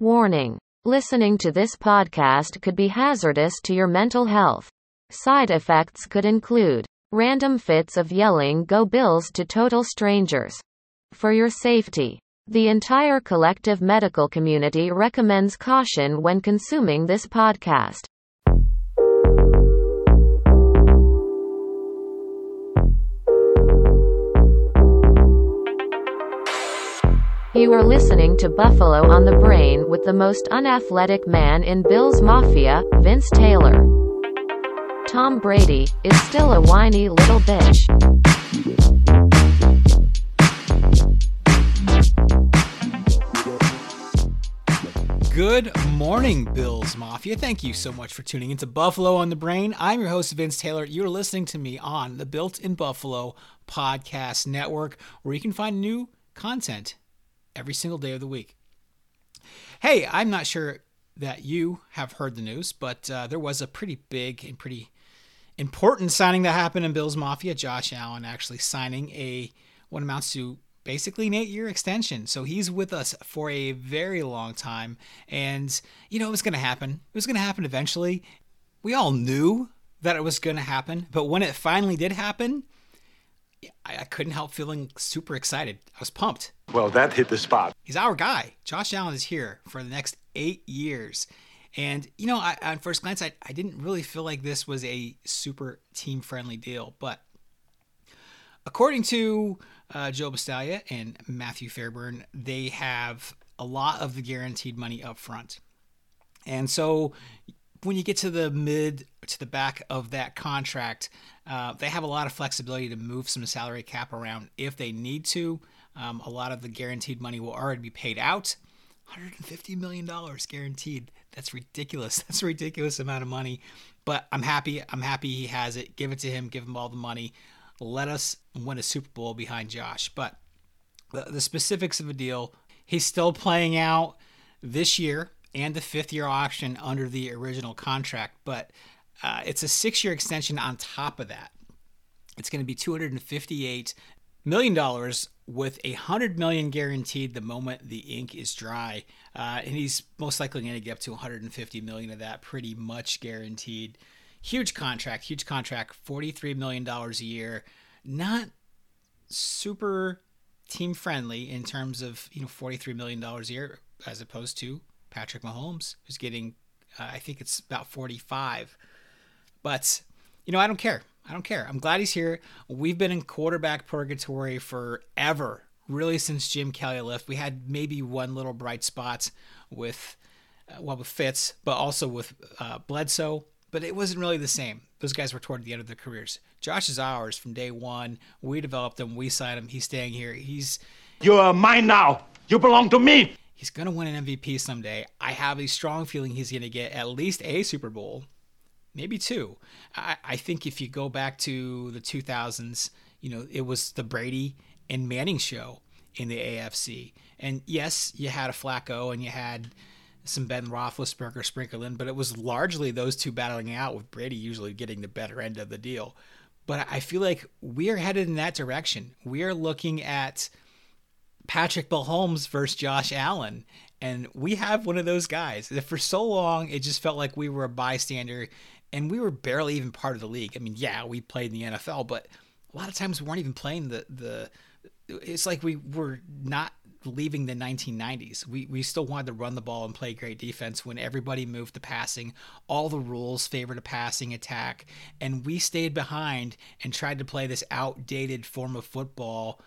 Warning. Listening to this podcast could be hazardous to your mental health. Side effects could include random fits of yelling Go Bills to total strangers. For your safety, the entire collective medical community recommends caution when consuming this podcast. You are listening to Buffalo on the Brain with the most unathletic man in Bills Mafia, Vince Taylor. Tom Brady is still a whiny little bitch. Good morning, Bills Mafia. Thank you so much for tuning into Buffalo on the Brain. I'm your host, Vince Taylor. You're listening to me on the Built in Buffalo podcast network, where you can find new content every single day of the week. Hey, I'm not sure that you have heard the news, but uh, there was a pretty big and pretty important signing that happened in Bills Mafia. Josh Allen actually signing a what amounts to basically an eight year extension. So he's with us for a very long time. And, you know, it was going to happen. It was going to happen eventually. We all knew that it was going to happen. But when it finally did happen, I, I couldn't help feeling super excited. I was pumped. Well, that hit the spot. He's our guy. Josh Allen is here for the next eight years. And, you know, I, on first glance, I, I didn't really feel like this was a super team friendly deal. But according to uh, Joe Buscaglia and Matthew Fairburn, they have a lot of the guaranteed money up front. And so when you get to the mid to the back of that contract, uh, they have a lot of flexibility to move some salary cap around if they need to. Um, a lot of the guaranteed money will already be paid out. $150 million guaranteed. That's ridiculous. That's a ridiculous amount of money. But I'm happy. I'm happy he has it. Give it to him. Give him all the money. Let us win a Super Bowl behind Josh. But the, the specifics of the deal, he's still playing out this year and the fifth year option under the original contract. But uh, it's a six year extension on top of that. It's going to be 258 million dollars with a hundred million guaranteed the moment the ink is dry, uh, and he's most likely going to get up to 150 million of that, pretty much guaranteed. Huge contract, huge contract, 43 million dollars a year. Not super team friendly in terms of you know 43 million dollars a year, as opposed to Patrick Mahomes, who's getting, uh, I think it's about 45. But you know, I don't care. I don't care. I'm glad he's here. We've been in quarterback purgatory forever, really since Jim Kelly left. We had maybe one little bright spot with, uh, well, with Fitz, but also with uh, Bledsoe. But it wasn't really the same. Those guys were toward the end of their careers. Josh is ours from day one. We developed him. We signed him. He's staying here. He's You're mine now. You belong to me. he's gonna win an MVP someday. I have a strong feeling he's gonna get at least a Super Bowl maybe two. I, I think if you go back to the 2000s, you know, it was the Brady and Manning show in the AFC. And yes, you had a Flacco and you had some Ben Roethlisberger sprinkled in, but it was largely those two battling out with Brady usually getting the better end of the deal. But I feel like we are headed in that direction. We are looking at Patrick Mahomes versus Josh Allen. And we have one of those guys. For so long, it just felt like we were a bystander and we were barely even part of the league. I mean, yeah, we played in the NFL, but a lot of times we weren't even playing the the. It's like we were not leaving the 1990s. We we still wanted to run the ball and play great defense when everybody moved to passing. All the rules favored a passing attack, and we stayed behind and tried to play this outdated form of football.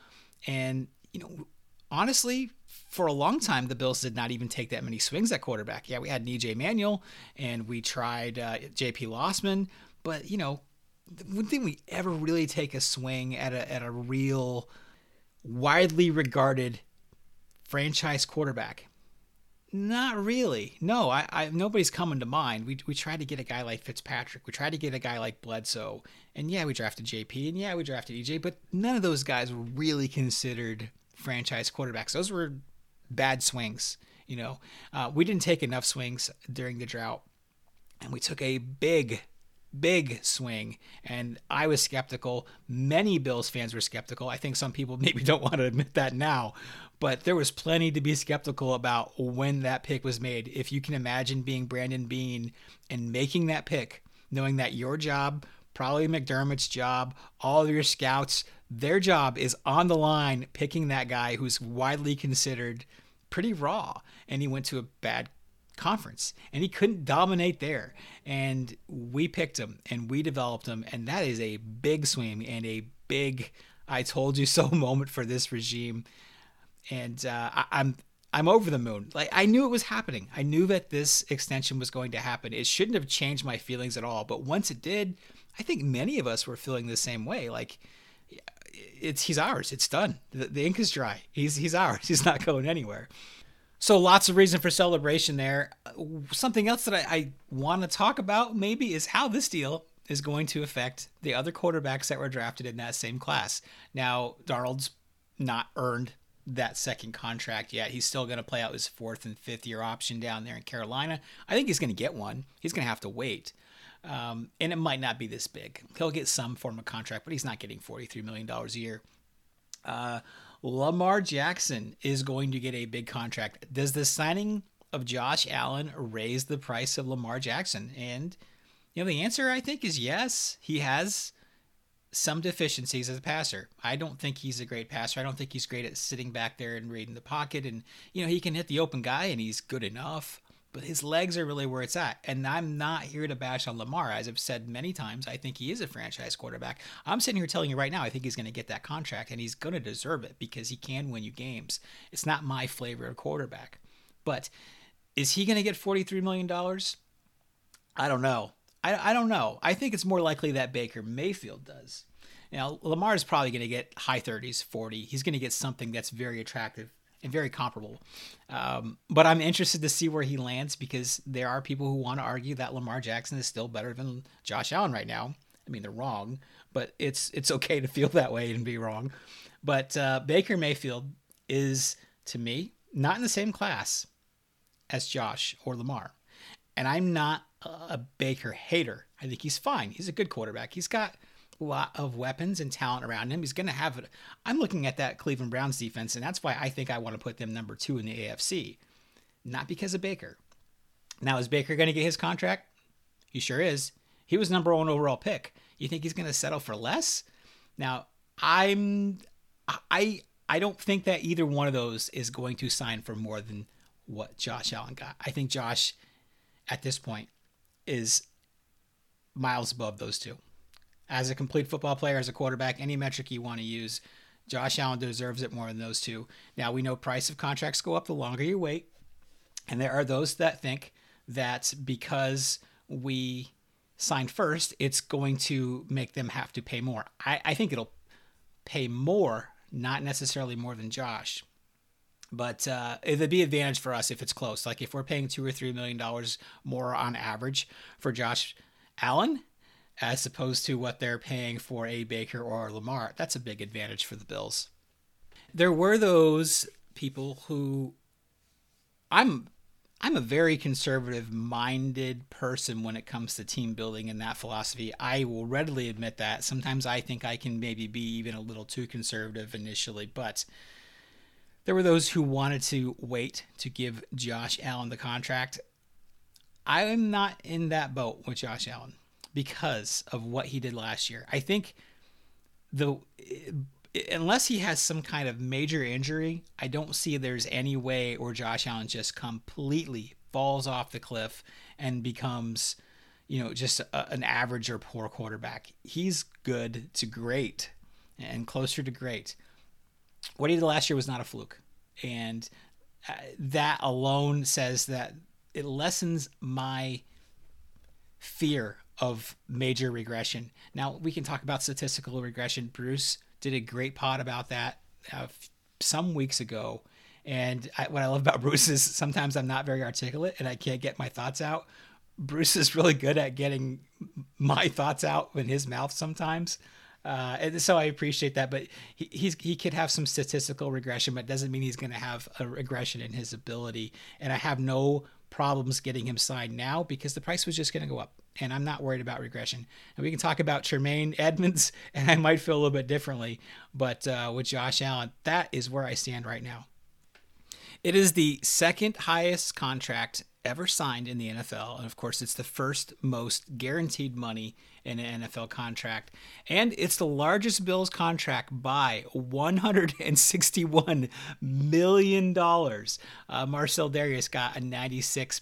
And you know, honestly, for a long time, the Bills did not even take that many swings at quarterback. Yeah, we had EJ Manuel and we tried uh, JP Losman, but you know, when did we ever really take a swing at a at a real, widely regarded franchise quarterback? Not really. No, I, I nobody's coming to mind. We we tried to get a guy like Fitzpatrick. We tried to get a guy like Bledsoe, and yeah, we drafted JP, and yeah, we drafted EJ, but none of those guys were really considered franchise quarterbacks. Those were bad swings. You know, uh, we didn't take enough swings during the drought, and we took a big, big swing. And I was skeptical. Many Bills fans were skeptical. I think some people maybe don't want to admit that now, but there was plenty to be skeptical about when that pick was made. If you can imagine being Brandon Beane and making that pick, knowing that your job, probably McDermott's job, all of your scouts, their job is on the line picking that guy who's widely considered pretty raw. And he went to a bad conference and he couldn't dominate there. And we picked him and we developed him. And that is a big swing and a big I told you so moment for this regime. And uh, I, I'm I'm over the moon. Like I knew it was happening. I knew that this extension was going to happen. It shouldn't have changed my feelings at all. But once it did, I think many of us were feeling the same way. Like it's he's ours. It's done. The, the ink is dry. He's he's ours. He's not going anywhere. So lots of reason for celebration there. Something else that I, I want to talk about maybe is how this deal is going to affect the other quarterbacks that were drafted in that same class. Now, Darnold's not earned that second contract yet. He's still going to play out his fourth and fifth year option down there in Carolina. I think he's going to get one. He's going to have to wait. Um, and it might not be this big. He'll get some form of contract, but he's not getting $43 million a year. Uh, Lamar Jackson is going to get a big contract. Does the signing of Josh Allen raise the price of Lamar Jackson? And you know the answer I think is yes. He has some deficiencies as a passer. I don't think he's a great passer. I don't think he's great at sitting back there and reading the pocket and you know he can hit the open guy and he's good enough but his legs are really where it's at. And I'm not here to bash on Lamar. As I've said many times, I think he is a franchise quarterback. I'm sitting here telling you right now, I think he's going to get that contract and he's going to deserve it because he can win you games. It's not my flavor of quarterback. But is he going to get $43 million? I don't know. I, I don't know. I think it's more likely that Baker Mayfield does. Now, Lamar is probably going to get high 30s, 40. He's going to get something that's very attractive and very comparable. Um, but I'm interested to see where he lands because there are people who want to argue that Lamar Jackson is still better than Josh Allen right now. I mean, they're wrong, but it's it's okay to feel that way and be wrong. But uh, Baker Mayfield is to me not in the same class as Josh or Lamar, and I'm not a Baker hater. I think he's fine. He's a good quarterback. He's got lot of weapons and talent around him. He's going to have it. I'm looking at that Cleveland Browns defense, and that's why I think I want to put them number two in the AFC, not because of Baker. Now, is Baker going to get his contract? He sure is. He was number one overall pick. You think he's going to settle for less? Now, I'm I I don't think that either one of those is going to sign for more than what Josh Allen got. I think Josh at this point is miles above those two as a complete football player, as a quarterback, any metric you want to use, Josh Allen deserves it more than those two. Now we know price of contracts go up the longer you wait, and there are those that think that because we sign first, it's going to make them have to pay more. I, I think it'll pay more, not necessarily more than Josh. But uh, it'd be advantage for us if it's close. Like if we're paying two or three million dollars more on average for Josh Allen, as opposed to what they're paying for a Baker or a Lamar. That's a big advantage for the Bills. There were those people who I'm I'm a very conservative minded person when it comes to team building and that philosophy. I will readily admit that. Sometimes I think I can maybe be even a little too conservative initially, but there were those who wanted to wait to give Josh Allen the contract. I'm not in that boat with Josh Allen because of what he did last year. I think the unless he has some kind of major injury, I don't see there's any way or Josh Allen just completely falls off the cliff and becomes, you know, just a, an average or poor quarterback. He's good to great and closer to great. What he did last year was not a fluke. And uh, that alone says that it lessens my fear of major regression. Now, we can talk about statistical regression. Bruce did a great pod about that uh, some weeks ago. And I, what I love about Bruce is sometimes I'm not very articulate and I can't get my thoughts out. Bruce is really good at getting my thoughts out in his mouth sometimes. Uh, and so I appreciate that, but he, he's he could have some statistical regression, but doesn't mean he's going to have a regression in his ability. And I have no problems getting him signed now because the price was just going to go up and I'm not worried about regression. And we can talk about Tremaine Edmunds, and I might feel a little bit differently. But uh, with Josh Allen, that is where I stand right now. It is the second highest contract ever signed in the NFL. And of course, it's the first most guaranteed money in an NFL contract. And it's the largest Bills contract by $161 million. Uh, Marcell Dareus got a 96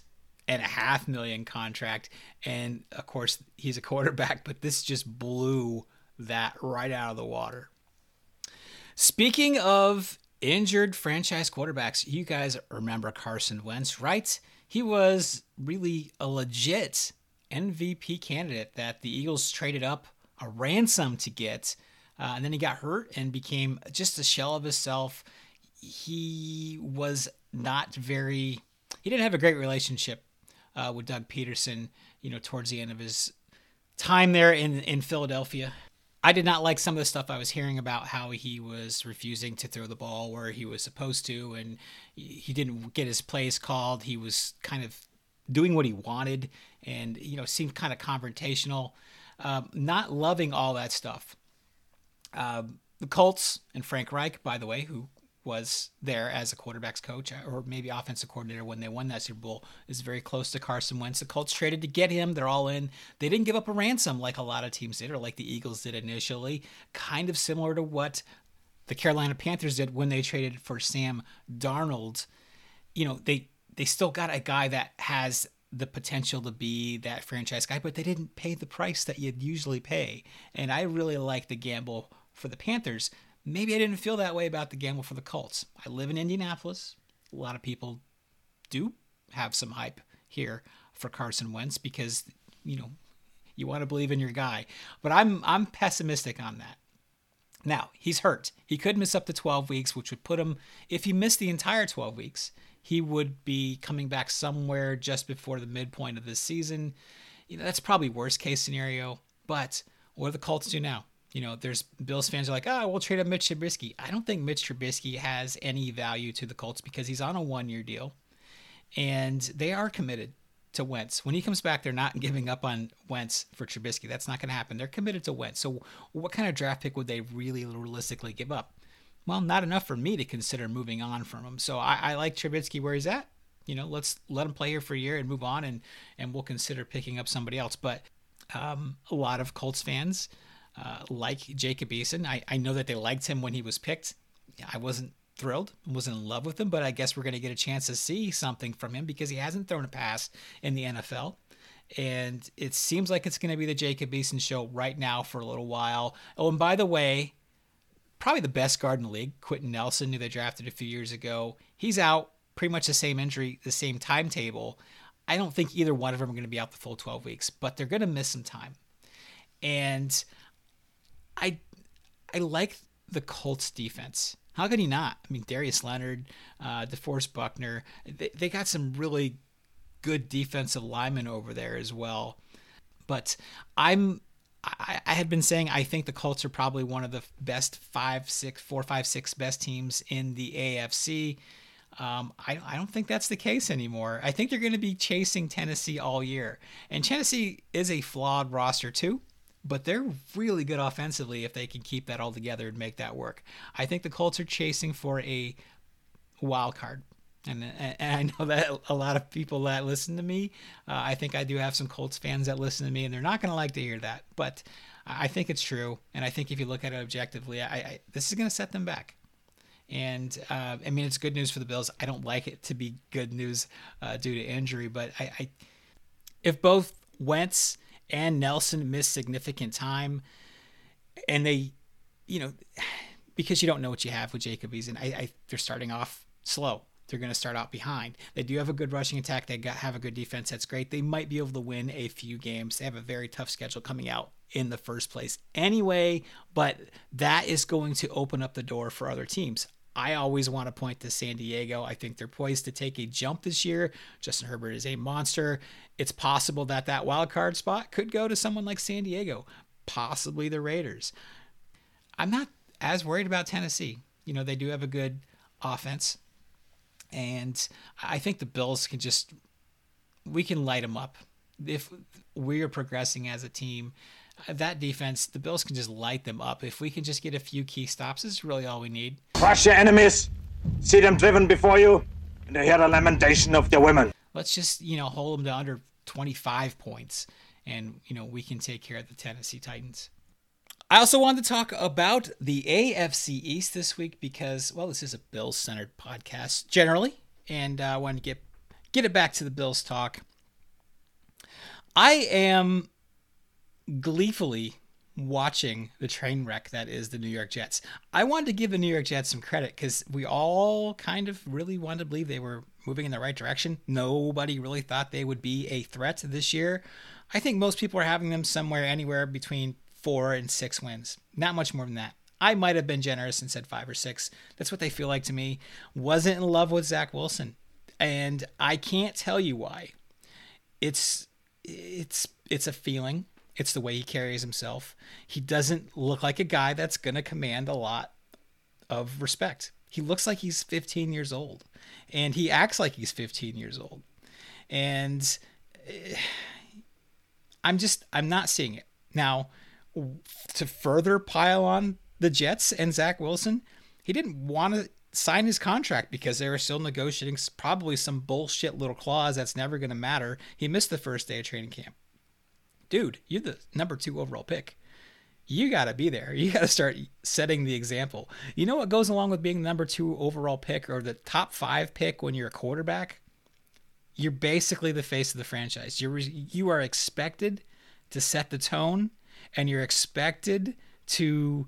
and a half million contract. And of course, he's a quarterback, but this just blew that right out of the water. Speaking of injured franchise quarterbacks, you guys remember Carson Wentz, right? He was really a legit MVP candidate that the Eagles traded up a ransom to get. Uh, and then he got hurt and became just a shell of himself. He was not very, he didn't have a great relationship uh, with Doug Pederson, you know, towards the end of his time there in, in Philadelphia. I did not like some of the stuff I was hearing about how he was refusing to throw the ball where he was supposed to, and he didn't get his plays called. He was kind of doing what he wanted, and you know seemed kind of confrontational. Um, not loving all that stuff. Um, the Colts and Frank Reich, by the way, who was there as a quarterbacks coach uh, or maybe offensive coordinator when they won that Super Bowl, is very close to Carson Wentz. The Colts traded to get him. They're all in. They didn't give up a ransom like a lot of teams did or like the Eagles did initially. Kind of similar to what the Carolina Panthers did when they traded for Sam Darnold. You know, they they still got a guy that has the potential to be that franchise guy, but they didn't pay the price that you'd usually pay. And I really like the gamble for the Panthers Maybe I didn't feel that way about the gamble for the Colts. I live in Indianapolis. A lot of people do have some hype here for Carson Wentz because, you know, you want to believe in your guy. But I'm I'm pessimistic on that. Now, he's hurt. He could miss up to 12 weeks, which would put him if he missed the entire 12 weeks, he would be coming back somewhere just before the midpoint of this season. You know, that's probably worst case scenario, but what do the Colts do now? You know, there's Bills fans are like, oh, we'll trade up Mitch Trubisky. I don't think Mitch Trubisky has any value to the Colts because he's on a one year deal and they are committed to Wentz. When he comes back, they're not giving up on Wentz for Trubisky. That's not going to happen. They're committed to Wentz. So, what kind of draft pick would they really realistically give up? Well, not enough for me to consider moving on from him. So, I, I like Trubisky where he's at. You know, let's let him play here for a year and move on, and and we'll consider picking up somebody else. But um, a lot of Colts fans uh, like Jacob Eason. I, I know that they liked him when he was picked. I wasn't thrilled, and wasn't in love with him, but I guess we're going to get a chance to see something from him because he hasn't thrown a pass in the NFL. And it seems like it's going to be the Jacob Eason show right now for a little while. Oh, and by the way, probably the best guard in the league, Quenton Nelson, who they drafted a few years ago. He's out, pretty much the same injury, the same timetable. I don't think either one of them are going to be out the full 12 weeks, but they're going to miss some time. And I I like the Colts defense. How could he not? I mean, Darius Leonard, uh, DeForest Buckner, they, they got some really good defensive linemen over there as well. But I'm I, I had been saying I think the Colts are probably one of the best five, six, four, five, six best teams in the AFC. Um, I, I don't think that's the case anymore. I think they're going to be chasing Tennessee all year. And Tennessee is a flawed roster, too but they're really good offensively if they can keep that all together and make that work. I think the Colts are chasing for a wild card. And, and I know that a lot of people that listen to me, uh, I think I do have some Colts fans that listen to me, and they're not going to like to hear that. But I think it's true, and I think if you look at it objectively, I, I this is going to set them back. And uh, I mean, it's good news for the Bills. I don't like it to be good news uh, due to injury, but I, I if both Wentz and Nelson missed significant time, and they, you know, because you don't know what you have with Jacob Eason, I, I they're starting off slow. They're going to start out behind. They do have a good rushing attack. They got, have a good defense. That's great. They might be able to win a few games. They have a very tough schedule coming out in the first place anyway, but that is going to open up the door for other teams. I always want to point to San Diego. I think they're poised to take a jump this year. Justin Herbert is a monster. It's possible that that wild card spot could go to someone like San Diego, possibly the Raiders. I'm not as worried about Tennessee. You know, they do have a good offense. And I think the Bills can just, we can light them up. if we're progressing as a team, that defense, the Bills can just light them up. If we can just get a few key stops, this is really all we need. Crush your enemies, see them driven before you, and hear the lamentation of their women. Let's just, you know, hold them to under 25 points, and, you know, we can take care of the Tennessee Titans. I also wanted to talk about the AFC East this week because, well, this is a Bills centered podcast generally, and uh, I wanted to get get it back to the Bills talk. I am gleefully watching the train wreck that is the New York Jets. I wanted to give the New York Jets some credit because we all kind of really wanted to believe they were moving in the right direction. Nobody really thought they would be a threat this year. I think most people are having them somewhere anywhere between four and six wins. Not much more than that. I might have been generous and said five or six. That's what they feel like to me. Wasn't in love with Zach Wilson. And I can't tell you why. It's it's it's a feeling. It's the way he carries himself. He doesn't look like a guy that's going to command a lot of respect. He looks like he's 15 years old and he acts like he's 15 years old. And eh, I'm just I'm not seeing it. Now, to further pile on the Jets and Zach Wilson, he didn't want to sign his contract because they were still negotiating probably some bullshit little clause that's never going to matter. He missed the first day of training camp. Dude, you're the number two overall pick. You got to be there. You got to start setting the example. You know what goes along with being the number two overall pick or the top five pick when you're a quarterback? You're basically the face of the franchise. You're you are expected to set the tone and you're expected to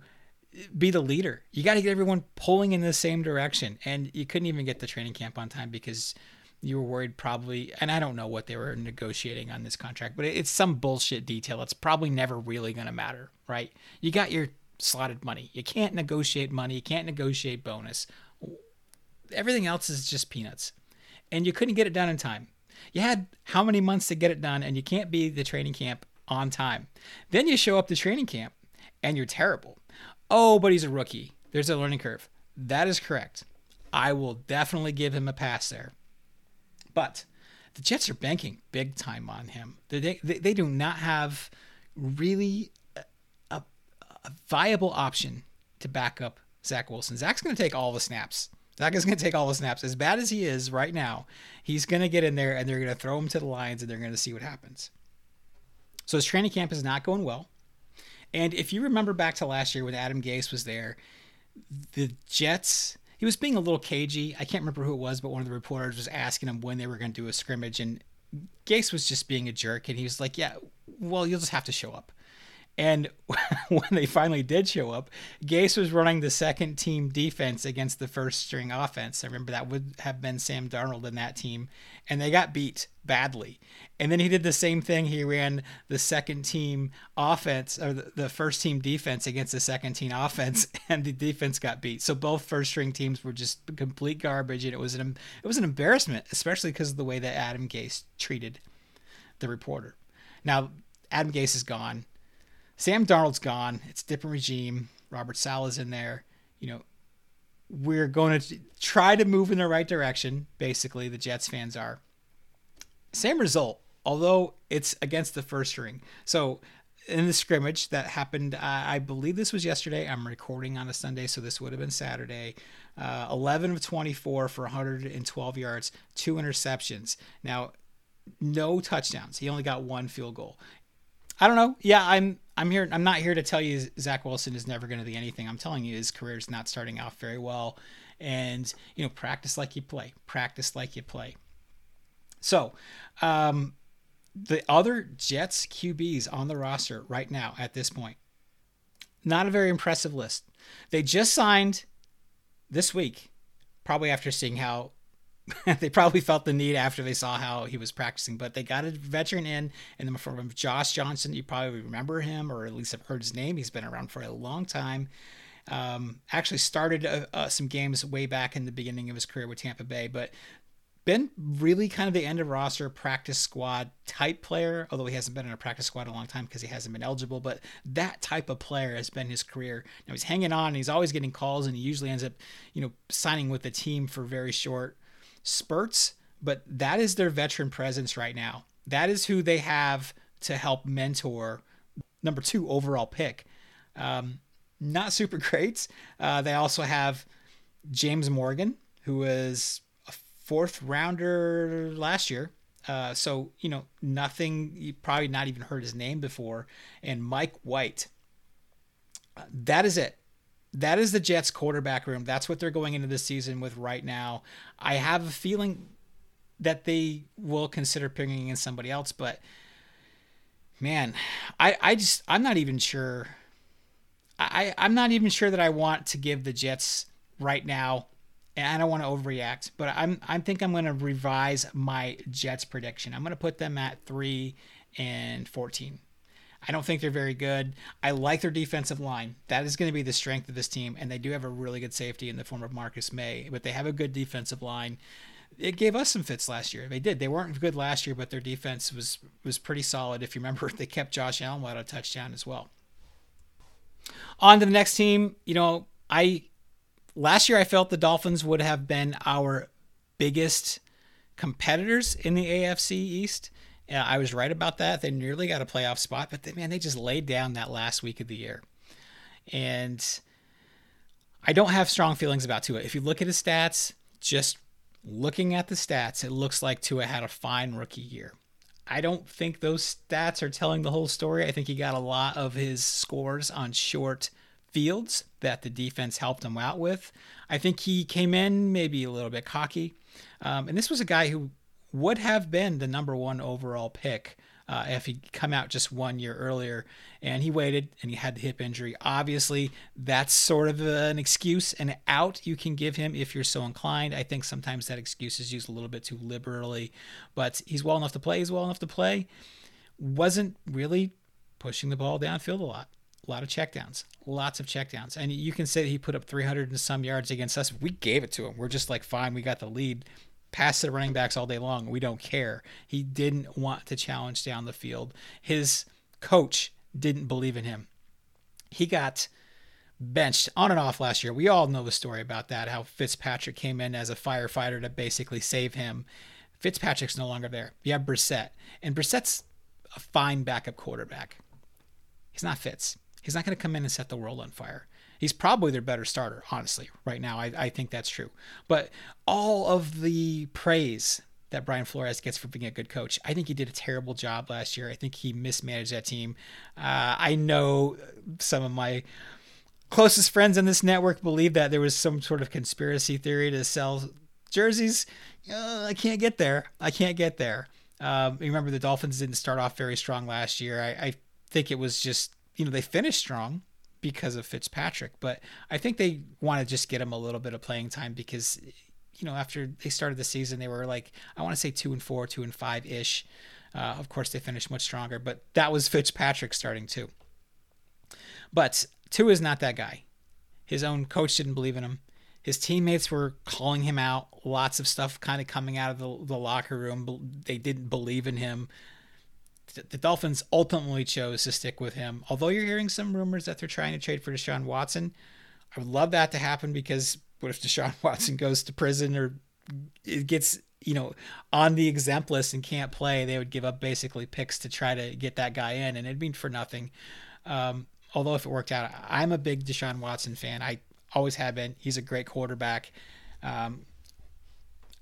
be the leader. You got to get everyone pulling in the same direction. And you couldn't even get the training camp on time because you were worried probably and I don't know what they were negotiating on this contract, but it's some bullshit detail that's probably never really going to matter, right? You got your slotted money. You can't negotiate money, you can't negotiate bonus. Everything else is just peanuts. And you couldn't get it done in time. You had how many months to get it done and you can't be the training camp on time. Then you show up to training camp and you're terrible. Oh, but he's a rookie. There's a learning curve. That is correct. I will definitely give him a pass there. But the Jets are banking big time on him. They, they, they do not have really a, a, a viable option to back up Zach Wilson. Zach's going to take all the snaps. Zach is going to take all the snaps. As bad as he is right now, he's going to get in there and they're going to throw him to the lines and they're going to see what happens. So his training camp is not going well. And if you remember back to last year when Adam Gase was there, the Jets, he was being a little cagey. I can't remember who it was, but one of the reporters was asking him when they were going to do a scrimmage. And Gase was just being a jerk. And he was like, Yeah, well, you'll just have to show up. And when they finally did show up, Gase was running the second team defense against the first string offense. I remember that would have been Sam Darnold in that team, and they got beat badly. And then he did the same thing. He ran the second team offense or the first team defense against the second team offense, and the defense got beat. So both first string teams were just complete garbage, and it was an it was an embarrassment, especially because of the way that Adam Gase treated the reporter. Now Adam Gase is gone Sam Darnold's gone. It's a different regime. Robert Saleh's in there. You know, we're going to try to move in the right direction. Basically, the Jets fans are. Same result, although it's against the first string. So in the scrimmage that happened, I believe this was yesterday. I'm recording on a Sunday, so this would have been Saturday. Uh, 11 of 24 for 112 yards, two interceptions. Now, no touchdowns. He only got one field goal. I don't know. Yeah, I'm I'm here. I'm not here to tell you Zach Wilson is never going to be anything. I'm telling you his career is not starting off very well, and you know, practice like you play. Practice like you play. So, um, the other Jets QBs on the roster right now at this point, not a very impressive list. They just signed this week, probably after seeing how they probably felt the need after they saw how he was practicing, but they got a veteran in, and then from Josh Johnson, you probably remember him or at least have heard his name. He's been around for a long time. Um, actually started uh, uh, some games way back in the beginning of his career with Tampa Bay, but been really kind of the end of roster practice squad type player, although he hasn't been in a practice squad a long time because he hasn't been eligible. But that type of player has been his career. Now he's hanging on and he's always getting calls and he usually ends up, you know, signing with the team for very short spurts, but that is their veteran presence right now. That is who they have to help mentor number two overall pick. Um, not super great. Uh, they also have James Morgan, who was a fourth rounder last year. Uh, so, you know, nothing, you probably not even heard his name before. And Mike White. That is it. That is the Jets quarterback room. That's what they're going into this season with right now. I have a feeling that they will consider picking in somebody else, but man, I, I just, I'm not even sure. I, I'm not even sure that I want to give the Jets right now and I don't want to overreact, but I'm I think I'm going to revise my Jets prediction. I'm going to put them at three and fourteen. I don't think they're very good. I like their defensive line. That is going to be the strength of this team, and they do have a really good safety in the form of Marcus Maye, But they have a good defensive line. It gave us some fits last year. They did. They weren't good last year, but their defense was was pretty solid. If you remember, they kept Josh Allen without a touchdown as well. On to the next team. You know, I last year I felt the Dolphins would have been our biggest competitors in the AFC East. Yeah, I was right about that. They nearly got a playoff spot, but they, man, they just laid down that last week of the year. And I don't have strong feelings about Tua. If you look at his stats, just looking at the stats, it looks like Tua had a fine rookie year. I don't think those stats are telling the whole story. I think he got a lot of his scores on short fields that the defense helped him out with. I think he came in maybe a little bit cocky. Um, and this was a guy who would have been the number one overall pick uh, if he'd come out just one year earlier. And he waited and he had the hip injury. Obviously, that's sort of an excuse, an out you can give him if you're so inclined. I think sometimes that excuse is used a little bit too liberally, but he's well enough to play. He's well enough to play. Wasn't really pushing the ball downfield a lot a lot of checkdowns, lots of checkdowns. And you can say he put up 300 and some yards against us. We gave it to him. We're just like, fine, we got the lead. Pass to the running backs all day long. We don't care. He didn't want to challenge down the field. His coach didn't believe in him. He got benched on and off last year. We all know the story about that, how Fitzpatrick came in as a firefighter to basically save him. Fitzpatrick's no longer there. You have Brissett, and Brissett's a fine backup quarterback. He's not Fitz. He's not going to come in and set the world on fire. He's probably their better starter, honestly, right now. I, I think that's true. But all of the praise that Brian Flores gets for being a good coach, I think he did a terrible job last year. I think he mismanaged that team. Uh, I know some of my closest friends in this network believe that there was some sort of conspiracy theory to sell jerseys. Uh, I can't get there. I can't get there. Um, remember, the Dolphins didn't start off very strong last year. I, I think it was just you know, they finished strong because of Fitzpatrick, but I think they want to just get him a little bit of playing time because, you know, after they started the season, they were like, I want to say two and four, Tua and five ish. Uh, of course, they finished much stronger, but that was Fitzpatrick starting too. But two is not that guy. His own coach didn't believe in him. His teammates were calling him out. Lots of stuff kind of coming out of the, the locker room. They didn't believe in him the Dolphins ultimately chose to stick with him. Although you're hearing some rumors that they're trying to trade for Deshaun Watson, I would love that to happen because what if Deshaun Watson goes to prison or it gets you know on the exempt list and can't play? They would give up basically picks to try to get that guy in, and it'd be for nothing. Um, although if it worked out, I'm a big Deshaun Watson fan. I always have been. He's a great quarterback. Um,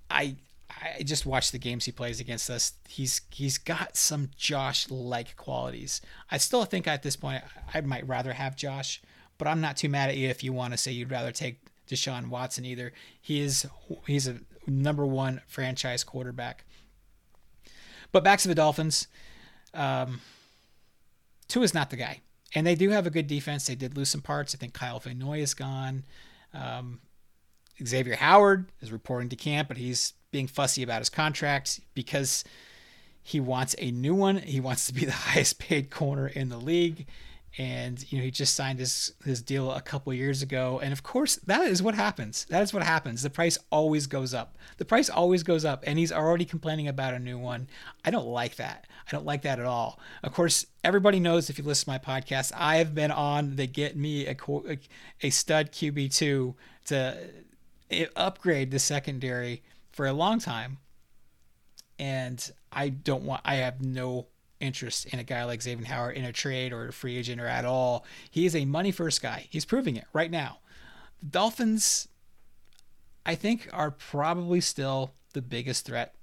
I I just watch the games he plays against us. He's he's got some Josh like qualities. I still think at this point I might rather have Josh, but I'm not too mad at you if you want to say you'd rather take Deshaun Watson either. He is he's a number one franchise quarterback. But back to the Dolphins. Um, Tua is not the guy, and they do have a good defense. They did lose some parts. I think Kyle Van is gone. Um, Xavier Howard is reporting to camp, but he's being fussy about his contract because he wants a new one. He wants to be the highest paid corner in the league. And you know he just signed his his deal a couple years ago, and of course that is what happens. That is what happens. The price always goes up. The price always goes up, and he's already complaining about a new one. I don't like that. I don't like that at all. Of course, everybody knows if you listen to my podcast, I have been on the get me a a stud QB two to eh, upgrade the secondary for a long time. And I don't want, I have no interest in a guy like Xavier Howard in a trade or a free agent or at all. He is a money first guy. He's proving it right now. The Dolphins, I think, are probably still the biggest threat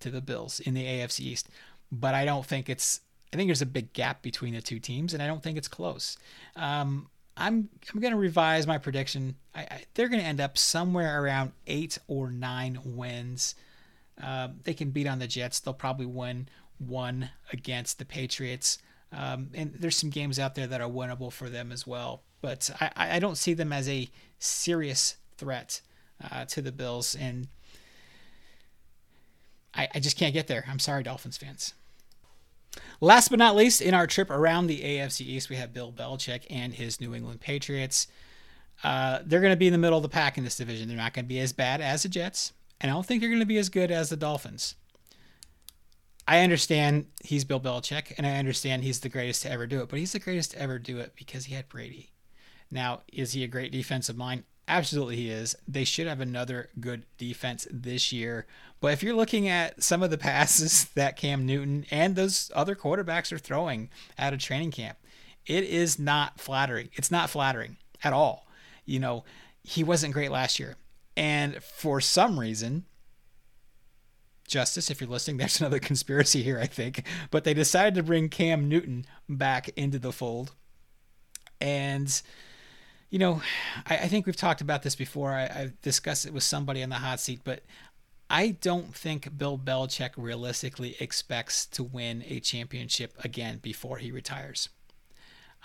to the Bills in the AFC East, but I don't think it's. I think there's a big gap between the two teams, and I don't think it's close. Um, I'm I'm going to revise my prediction. I, I, they're going to end up somewhere around eight or nine wins. Uh, they can beat on the Jets. They'll probably win one against the Patriots. Um, and there's some games out there that are winnable for them as well. But I, I don't see them as a serious threat uh, to the Bills. And I, I just can't get there. I'm sorry, Dolphins fans. Last but not least, in our trip around the AFC East, we have Bill Belichick and his New England Patriots. Uh, they're going to be in the middle of the pack in this division. They're not going to be as bad as the Jets, and I don't think they're going to be as good as the Dolphins. I understand he's Bill Belichick, and I understand he's the greatest to ever do it, but he's the greatest to ever do it because he had Brady. Now, is he a great defensive mind? Absolutely, he is. They should have another good defense this year. But if you're looking at some of the passes that Cam Newton and those other quarterbacks are throwing out of training camp, it is not flattering. It's not flattering at all. You know, he wasn't great last year. And for some reason, Justice, if you're listening, there's another conspiracy here, I think. But they decided to bring Cam Newton back into the fold. And, you know, I, I think we've talked about this before. I, I've discussed it with somebody in the hot seat, but I don't think Bill Belichick realistically expects to win a championship again before he retires.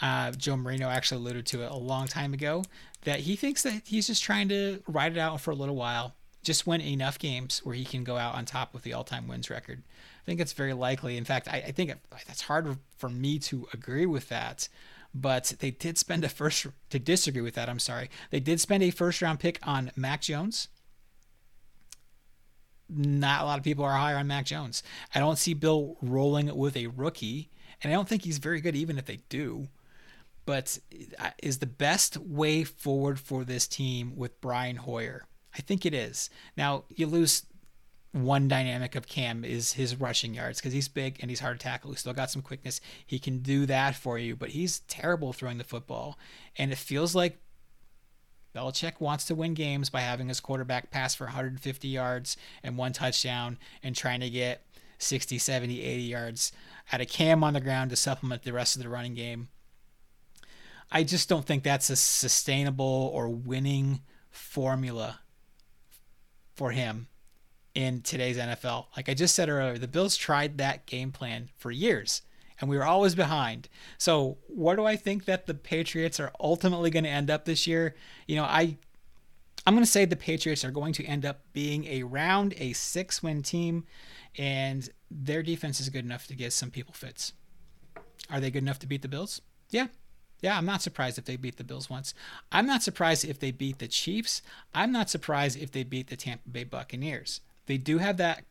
Uh, Joe Marino actually alluded to it a long time ago that he thinks that he's just trying to ride it out for a little while, just win enough games where he can go out on top with the all-time wins record. I think it's very likely. In fact, I, I think that's hard for me to agree with that. But they did spend a first to disagree with that. I'm sorry. They did spend a first round pick on Mac Jones. Not a lot of people are higher on Mac Jones. I don't see Bill rolling with a rookie, and I don't think he's very good even if they do but is the best way forward for this team with Brian Hoyer. I think it is. Now, you lose one dynamic of Cam is his rushing yards because he's big and he's hard to tackle. He's still got some quickness. He can do that for you, but he's terrible throwing the football. And it feels like Belichick wants to win games by having his quarterback pass for 150 yards and one touchdown and trying to get 60, 70, 80 yards out of Cam on the ground to supplement the rest of the running game. I just don't think that's a sustainable or winning formula for him in today's NFL. Like I just said earlier, the Bills tried that game plan for years and we were always behind. So, what do I think that the Patriots are ultimately going to end up this year? You know, I I'm going to say the Patriots are going to end up being around a 6-win team and their defense is good enough to get some people fits. Are they good enough to beat the Bills? Yeah, yeah, I'm not surprised if they beat the Bills once. I'm not surprised if they beat the Chiefs. I'm not surprised if they beat the Tampa Bay Buccaneers. They do have that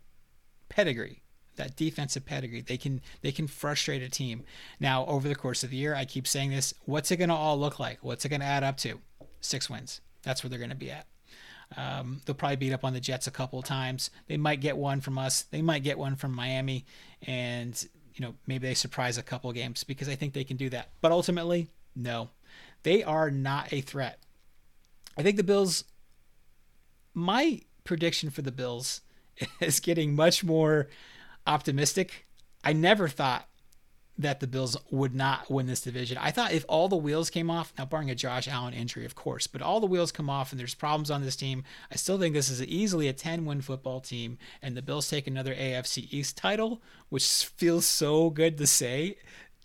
pedigree, that defensive pedigree. They can they can frustrate a team. Now, over the course of the year, I keep saying this, what's it going to all look like? What's it going to add up to? 6 wins. That's where they're going to be at. Um, they'll probably beat up on the Jets a couple of times. They might get one from us. They might get one from Miami, and you know maybe they surprise a couple games because I think they can do that. But ultimately, no, they are not a threat. I think the Bills, my prediction for the Bills is getting much more optimistic. I never thought that the Bills would not win this division. I thought if all the wheels came off, now barring a Josh Allen injury, of course, but all the wheels come off and there's problems on this team, I still think this is easily a 10 win football team. And the Bills take another AFC East title, which feels so good to say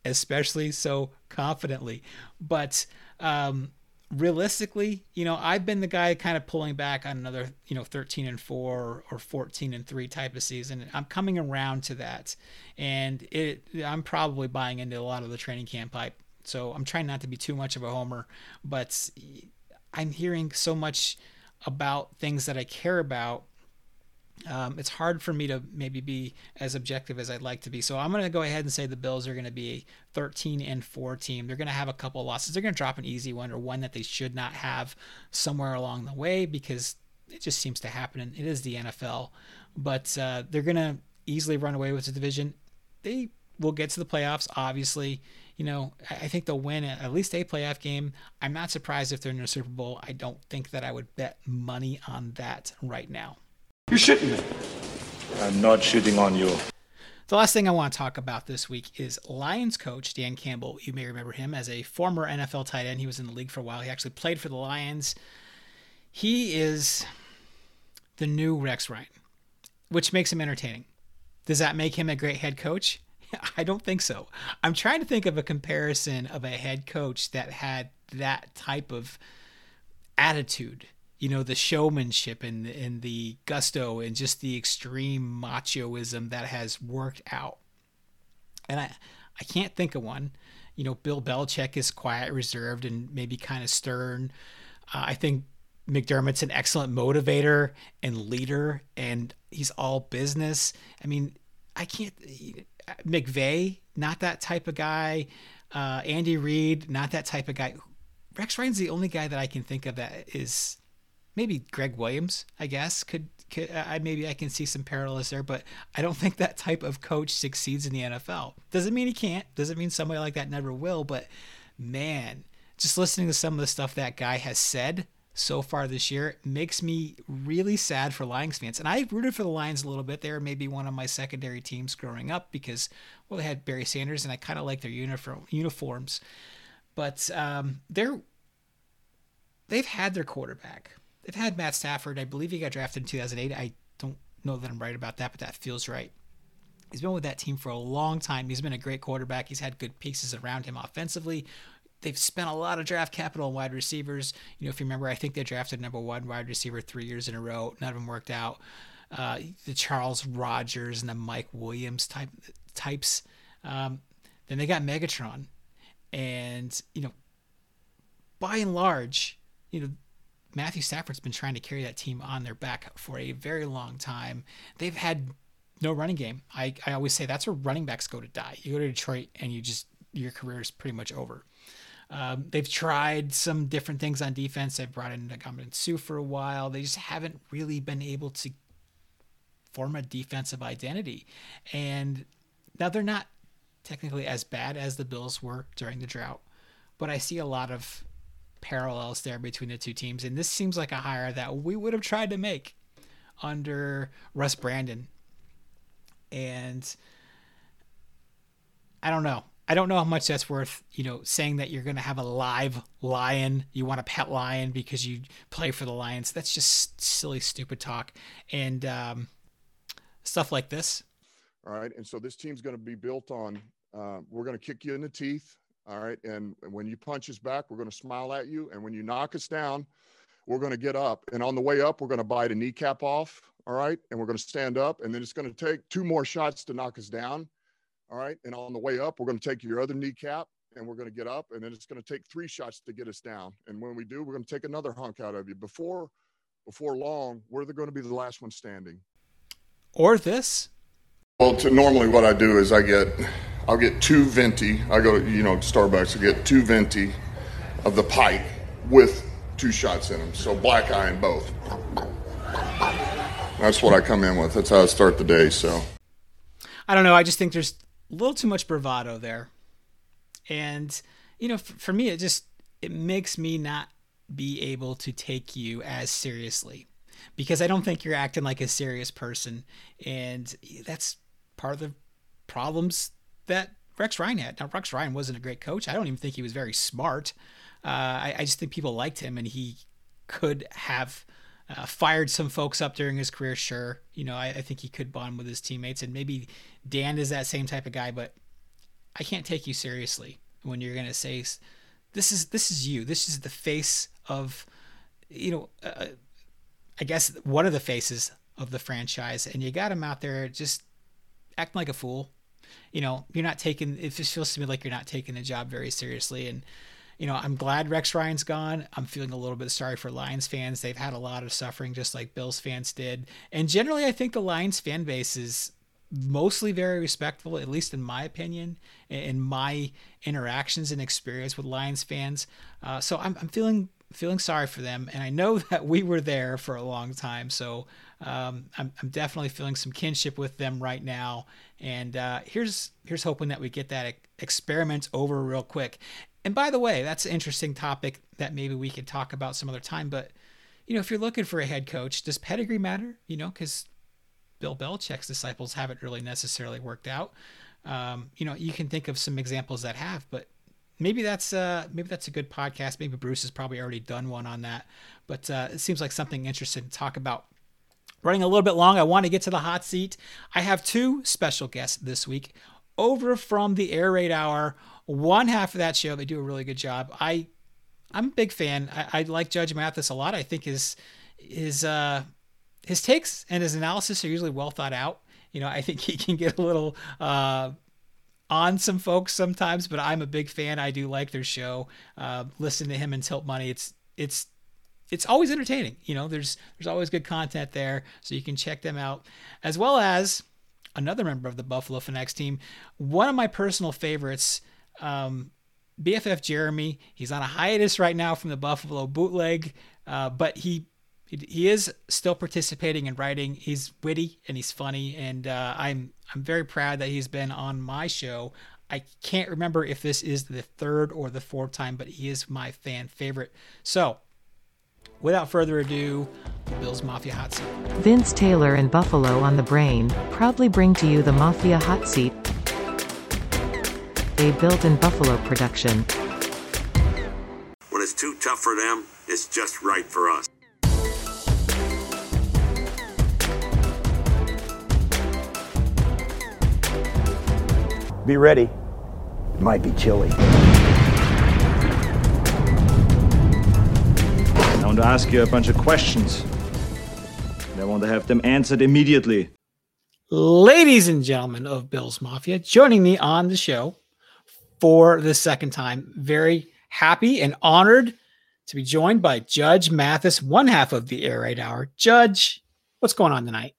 especially so confidently. But um, realistically, you know, I've been the guy kind of pulling back on another, you know, 13 and 4 or 14 and 3 type of season. I'm coming around to that. And it I'm probably buying into a lot of the training camp hype. So I'm trying not to be too much of a homer, but I'm hearing so much about things that I care about um, it's hard for me to maybe be as objective as I'd like to be. So I'm going to go ahead and say the Bills are going to be a 13 and 4 team. They're going to have a couple losses. They're going to drop an easy one or one that they should not have somewhere along the way because it just seems to happen. And it is the NFL. But uh, they're going to easily run away with the division. They will get to the playoffs, obviously. You know, I think they'll win at least a playoff game. I'm not surprised if they're in the Super Bowl. I don't think that I would bet money on that right now. You're shitting me. I'm not shitting on you. The last thing I want to talk about this week is Lions coach Dan Campbell. You may remember him as a former NFL tight end. He was in the league for a while. He actually played for the Lions. He is the new Rex Ryan, which makes him entertaining. Does that make him a great head coach? I don't think so. I'm trying to think of a comparison of a head coach that had that type of attitude. You know, the showmanship and and the gusto and just the extreme machoism that has worked out. And I I can't think of one. You know, Bill Belichick is quiet, reserved, and maybe kind of stern. Uh, I think McDermott's an excellent motivator and leader, and he's all business. I mean, I can't. McVay, not that type of guy. Uh, Andy Reid, not that type of guy. Rex Ryan's the only guy that I can think of that is maybe Gregg Williams. I guess could, could I maybe I can see some parallels there, but I don't think that type of coach succeeds in the NFL. Doesn't mean he can't. Doesn't mean somebody like that never will. But man, just listening to some of the stuff that guy has said so far this year makes me really sad for Lions fans. And I rooted for the Lions a little bit. They were maybe one of my secondary teams growing up because, well, they had Barry Sanders and I kind of like their uniform uniforms. But um, they're they've had their quarterback. They've had Matt Stafford. I believe he got drafted in 2008. I don't know that I'm right about that, but that feels right. He's been with that team for a long time. He's been a great quarterback. He's had good pieces around him offensively they've spent a lot of draft capital on wide receivers. You know, if you remember, I think they drafted number one wide receiver three years in a row. None of them worked out. Uh, the Charles Rogers and the Mike Williams type types. Um, then they got Megatron, and you know, by and large, you know, Matthew Stafford's been trying to carry that team on their back for a very long time. They've had no running game. I, I always say that's where running backs go to die. You go to Detroit and you just your career is pretty much over. Um, they've tried some different things on defense. They've brought in Ndamukong Suh for a while. They just haven't really been able to form a defensive identity. And now they're not technically as bad as the Bills were during the drought, but I see a lot of parallels there between the two teams. And this seems like a hire that we would have tried to make under Russ Brandon. And I don't know. I don't know how much that's worth, you know, saying that you're going to have a live lion, you want a pet lion because you play for the Lions. That's just silly, stupid talk. And um, stuff like this. All right. And so this team's going to be built on uh, we're going to kick you in the teeth. All right. And when you punch us back, we're going to smile at you. And when you knock us down, we're going to get up. And on the way up, we're going to bite a kneecap off. All right. And we're going to stand up. And then it's going to take two more shots to knock us down all right. And on the way up, we're going to take your other kneecap and we're going to get up. And then it's going to take three shots to get us down. And when we do, we're going to take another hunk out of you. Before before long, we're going to be the last one standing. Or this. Well, to, normally what I do is I get, I'll get two venti. I go, you know, Starbucks. I get two venti of the pipe with two shots in them. So black eye in both. That's what I come in with. That's how I start the day. So. I don't know. I just think there's a little too much bravado there. And, you know, for, for me, it just, it makes me not be able to take you as seriously because I don't think you're acting like a serious person. And that's part of the problems that Rex Ryan had. Now, Rex Ryan wasn't a great coach. I don't even think he was very smart. Uh, I, I, just think people liked him and he could have uh, fired some folks up during his career. Sure. You know, I, I think he could bond with his teammates and maybe Dan is that same type of guy, but I can't take you seriously when you're gonna say this is this is you. This is the face of you know. Uh, I guess one of the faces of the franchise, and you got him out there just acting like a fool. You know, you're not taking. It just feels to me like you're not taking the job very seriously, and you know, I'm glad Rex Ryan's gone. I'm feeling a little bit sorry for Lions fans. They've had a lot of suffering, just like Bills fans did. And generally, I think the Lions fan base is mostly very respectful, at least in my opinion, in my interactions and experience with Lions fans. Uh, so I'm, I'm feeling feeling sorry for them, and I know that we were there for a long time, so um, I'm, I'm definitely feeling some kinship with them right now. And uh, here's here's hoping that we get that experiment over real quick. And by the way, that's an interesting topic that maybe we could talk about some other time. But you know, if you're looking for a head coach, does pedigree matter? You know, because Bill Belichick's disciples haven't really necessarily worked out. Um, you know, you can think of some examples that have, but maybe that's uh, maybe that's a good podcast. Maybe Bruce has probably already done one on that, but uh, it seems like something interesting to talk about. Running a little bit long, I want to get to the hot seat. I have two special guests this week over from the Air Raid Hour. One half of that show, they do a really good job. I, I'm a big fan. I, I like Judge Mathis a lot. I think his his uh, his takes and his analysis are usually well thought out. You know, I think he can get a little uh, on some folks sometimes, but I'm a big fan. I do like their show. Uh, listen to him and Tilt Money. It's it's it's always entertaining. You know, there's there's always good content there, so you can check them out, as well as another member of the Buffalo Fanatics team. One of my personal favorites, um, BFF Jeremy. He's on a hiatus right now from the Buffalo Bootleg, uh, but he he is still participating in writing. He's witty and he's funny, and uh, I'm I'm very proud that he's been on my show. I can't remember if this is the third or the fourth time, but he is my fan favorite. So Without further ado, Bills Mafia Hot Seat. Vince Taylor and Buffalo on the Brain proudly bring to you the Mafia Hot Seat, a built in Buffalo production. When it's too tough for them, it's just right for us. Be ready. It might be chilly. I want to ask you a bunch of questions. And I want to have them answered immediately. Ladies and gentlemen of Bills Mafia, joining me on the show for the second time. Very happy and honored to be joined by Judge Mathis, one half of the Air Raid Hour. Judge, what's going on tonight?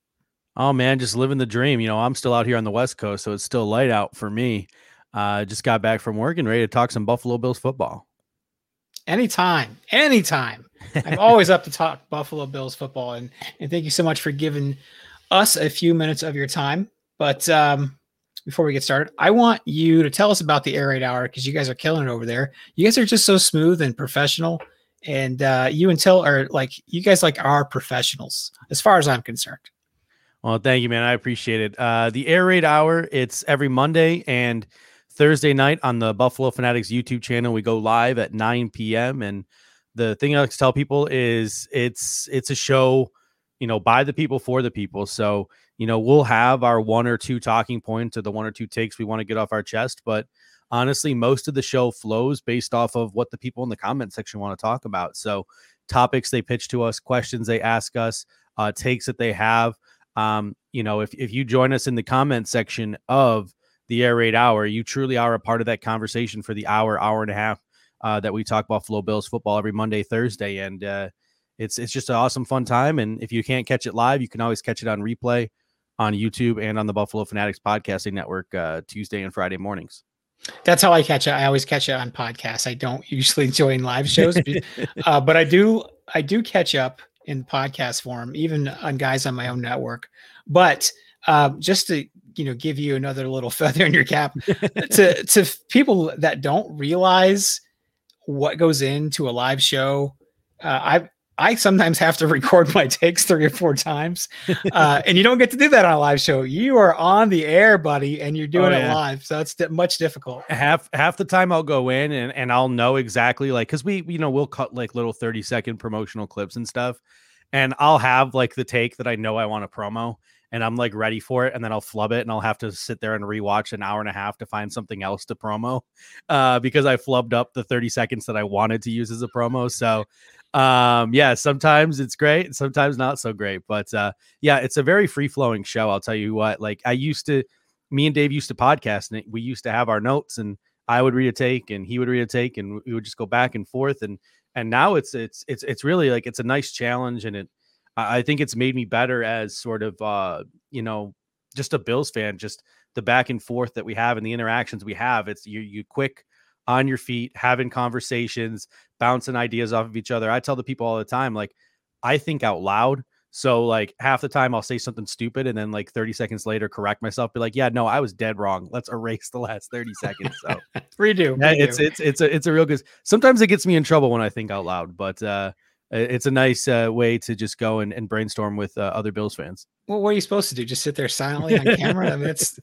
Oh man, just living the dream. You know, I'm still out here on the West Coast, so it's still light out for me. Uh, just got back from work and ready to talk some Buffalo Bills football. Anytime, anytime. I'm always up to talk Buffalo Bills football, and and thank you so much for giving us a few minutes of your time. But um, before we get started, I want you to tell us about the Air Raid Hour because you guys are killing it over there. You guys are just so smooth and professional, and uh, you and Till are like you guys like are professionals as far as I'm concerned. Well, thank you, man. I appreciate it. Uh, the Air Raid Hour, it's every Monday and Thursday night on the Buffalo Fanatics YouTube channel. We go live at 9 p.m. And the thing I like to tell people is it's it's a show, you know, by the people for the people. So you know we'll have our one or two talking points or the one or two takes we want to get off our chest, but honestly, most of the show flows based off of what the people in the comment section want to talk about. So topics they pitch to us, questions they ask us, uh, takes that they have. Um, you know, if if you join us in the comment section of the air raid hour, you truly are a part of that conversation for the hour, hour and a half uh, that we talk Buffalo Bills football every Monday, Thursday, and uh, it's it's just an awesome fun time. And if you can't catch it live, you can always catch it on replay on YouTube and on the Buffalo Fanatics podcasting network uh, Tuesday and Friday mornings. That's how I catch it. I always catch it on podcasts. I don't usually join live shows, uh, but I do. I do catch up in podcast form, even on guys on my own network. But uh, just to you know give you another little feather in your cap to to people that don't realize what goes into a live show. Uh, I I sometimes have to record my takes three or four times, uh, and you don't get to do that on a live show. You are on the air, buddy, and you're doing oh, yeah. it live, so it's much difficult. Half half the time I'll go in and and I'll know exactly like because we you know we'll cut like little thirty second promotional clips and stuff, and I'll have like the take that I know I want to promo, and I'm like ready for it, and then I'll flub it, and I'll have to sit there and rewatch an hour and a half to find something else to promo, uh, because I flubbed up the 30 seconds that I wanted to use as a promo. So, um, yeah, sometimes it's great, sometimes not so great, but uh, yeah, it's a very free flowing show. I'll tell you what, like I used to, me and Dave used to podcast, and we used to have our notes, and I would read a take, and he would read a take, and we would just go back and forth, and and now it's it's it's it's really like it's a nice challenge, and it I think it's made me better as sort of uh, you know, just a Bills fan, just the back and forth that we have and the interactions we have. It's you you quick on your feet, having conversations, bouncing ideas off of each other. I tell the people all the time, like, I think out loud. So like half the time I'll say something stupid and then like 30 seconds later correct myself, be like, yeah, no, I was dead wrong. Let's erase the last 30 seconds. So redo. Yeah, redo. it's it's it's a it's a real good. Sometimes it gets me in trouble when I think out loud, but uh, it's a nice uh, way to just go and, and brainstorm with uh, other Bills fans. Well, what are you supposed to do? Just sit there silently on camera? I mean, it's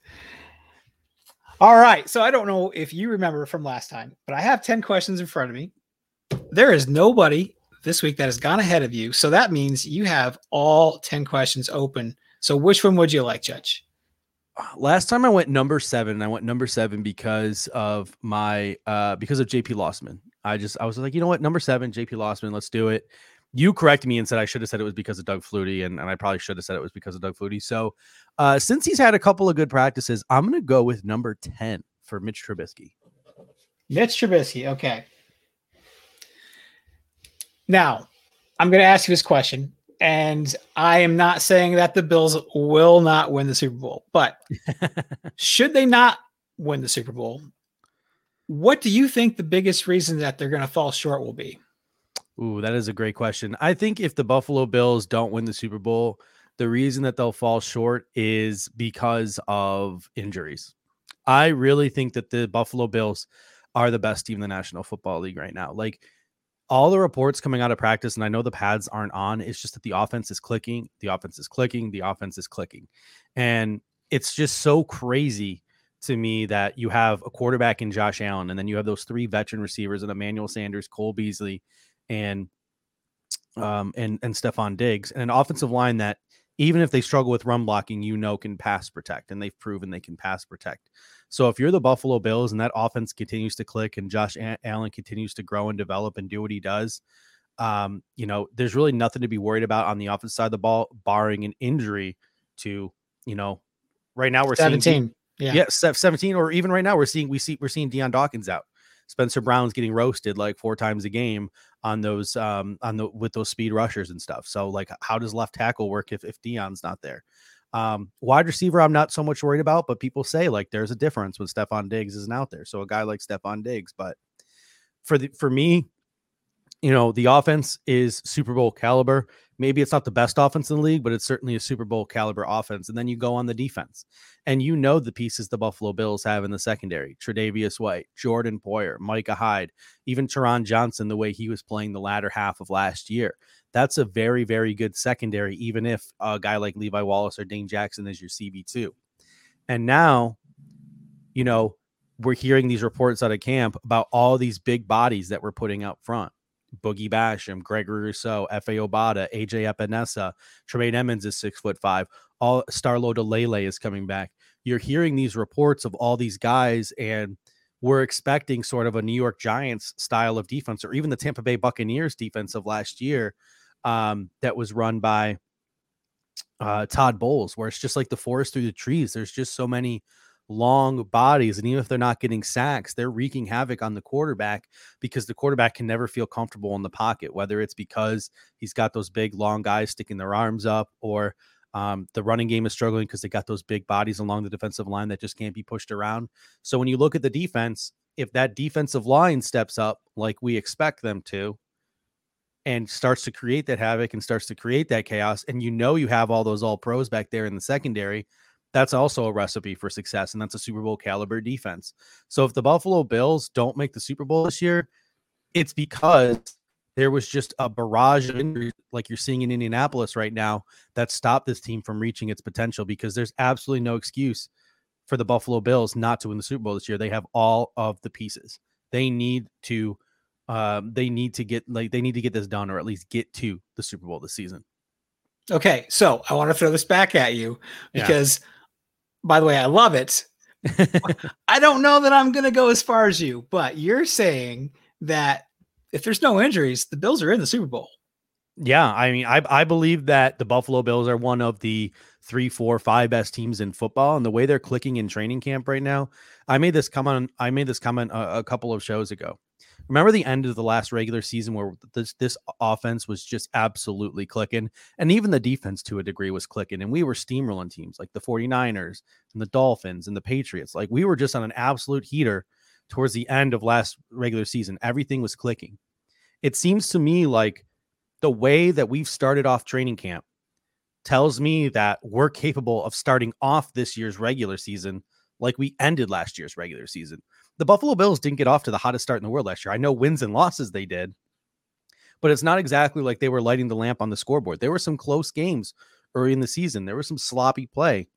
all right. So I don't know if you remember from last time, but I have 10 questions in front of me. There is nobody this week that has gone ahead of you. So that means you have all 10 questions open. So which one would you like, Judge? Last time I went number seven, I went number seven because of my uh because of JP Losman. I just I was like, you know what, number seven, JP Losman, let's do it. You corrected me and said I should have said it was because of Doug Flutie, and, and I probably should have said it was because of Doug Flutie. So uh since he's had a couple of good practices, I'm gonna go with number 10 for Mitch Trubisky. Mitch Trubisky. Okay. Now, I'm going to ask you this question, and I am not saying that the Bills will not win the Super Bowl, but should they not win the Super Bowl, what do you think the biggest reason that they're going to fall short will be? Ooh, that is a great question. I think if the Buffalo Bills don't win the Super Bowl, the reason that they'll fall short is because of injuries. I really think that the Buffalo Bills are the best team in the National Football League right now. Like all the reports coming out of practice, and I know the pads aren't on, it's just that the offense is clicking, the offense is clicking, the offense is clicking. And it's just so crazy to me that you have a quarterback in Josh Allen, and then you have those three veteran receivers and Emmanuel Sanders, Cole Beasley, and um and and Stefon Diggs, and an offensive line that even if they struggle with run blocking, you know can pass protect, and they've proven they can pass protect. So if you're the Buffalo Bills and that offense continues to click and Josh Allen continues to grow and develop and do what he does, um, you know, there's really nothing to be worried about on the offense side of the ball, barring an injury to, you know, right now we're 17. seeing Yeah. yeah, 17, or even right now we're seeing we see we're seeing Dion Dawkins out. Spencer Brown's getting roasted like four times a game on those um on the with those speed rushers and stuff. So like how does left tackle work if if Dion's not there? Um, wide receiver, I'm not so much worried about, but people say like there's a difference when Stefon Diggs isn't out there. So a guy like Stefon Diggs, but for the for me, you know, the offense is Super Bowl caliber. Maybe it's not the best offense in the league, but it's certainly a Super Bowl caliber offense. And then you go on the defense, and you know the pieces the Buffalo Bills have in the secondary: Tre'Davious White, Jordan Poyer, Micah Hyde, even Taron Johnson. The way he was playing the latter half of last year, that's a very, very good secondary. Even if a guy like Levi Wallace or Dane Jackson is your CB two, and now, you know, we're hearing these reports out of camp about all these big bodies that we're putting out front. Boogie Basham, Gregory Rousseau, Efe Obada, AJ Epenesa, Tremaine Edmunds is six foot five. All Star Lotulelei is coming back. You're hearing these reports of all these guys, and we're expecting sort of a New York Giants style of defense, or even the Tampa Bay Buccaneers defense of last year um, that was run by uh, Todd Bowles, where it's just like the forest through the trees. There's just so many long bodies. And even if they're not getting sacks, they're wreaking havoc on the quarterback because the quarterback can never feel comfortable in the pocket, whether it's because he's got those big, long guys sticking their arms up or um, the running game is struggling because they got those big bodies along the defensive line that just can't be pushed around. So when you look at the defense, if that defensive line steps up like we expect them to, and starts to create that havoc and starts to create that chaos, and you know you have all those all pros back there in the secondary, that's also a recipe for success, and that's a Super Bowl caliber defense. So if the Buffalo Bills don't make the Super Bowl this year, it's because there was just a barrage of injuries like you're seeing in Indianapolis right now that stopped this team from reaching its potential because there's absolutely no excuse for the Buffalo Bills not to win the Super Bowl this year. They have all of the pieces. They need to um, they need to get like they need to get this done or at least get to the Super Bowl this season. Okay, so I want to throw this back at you Yeah. By the way, I love it. I don't know that I'm going to go as far as you, but you're saying that if there's no injuries, the Bills are in the Super Bowl. Yeah, I mean, I I believe that the Buffalo Bills are one of the three, four, five best teams in football, and the way they're clicking in training camp right now. I made this comment. I made this comment a, a couple of shows ago. Remember the end of the last regular season where this this offense was just absolutely clicking, and even the defense to a degree was clicking, and we were steamrolling teams like the 49ers and the Dolphins and the Patriots. Like we were just on an absolute heater towards the end of last regular season, everything was clicking. It seems to me like the way that we've started off training camp tells me that we're capable of starting off this year's regular season like we ended last year's regular season. The Buffalo Bills didn't get off to the hottest start in the world last year. I know wins and losses they did, but it's not exactly like they were lighting the lamp on the scoreboard. There were some close games early in the season. There was some sloppy play.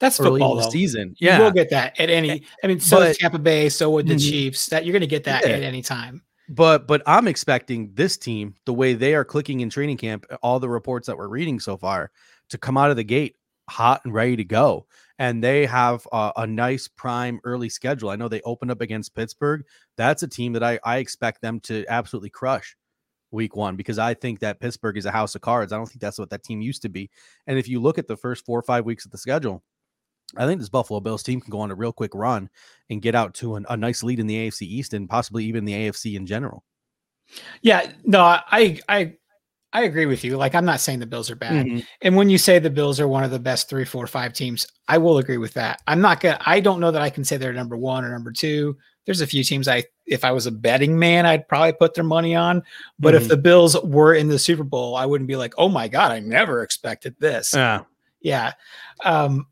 That's early football, in the though. season. Yeah, we'll get that at any. I mean, so But- Tampa Bay, so would the Mhm. Chiefs. That you're going to get that Yeah. at any time. but but I'm expecting this team, the way they are clicking in training camp, all the reports that we're reading so far, to come out of the gate hot and ready to go. And they have a, a nice prime early schedule. I know they opened up against Pittsburgh. That's a team that I, I expect them to absolutely crush week one because I think that Pittsburgh is a house of cards. I don't think that's what that team used to be. And if you look at the first four or five weeks of the schedule, I think this Buffalo Bills team can go on a real quick run and get out to an, a nice lead in the AFC East and possibly even the AFC in general. Yeah, no, I I I agree with you. Like I'm not saying the Bills are bad. Mhm. And when you say the Bills are one of the best three, four, five teams, I will agree with that. I'm not gonna I don't know that I can say they're number one or number two. There's a few teams I if I was a betting man, I'd probably put their money on. But if Mhm. the Bills were in the Super Bowl, I wouldn't be like, oh my God, I never expected this. Yeah. yeah. Um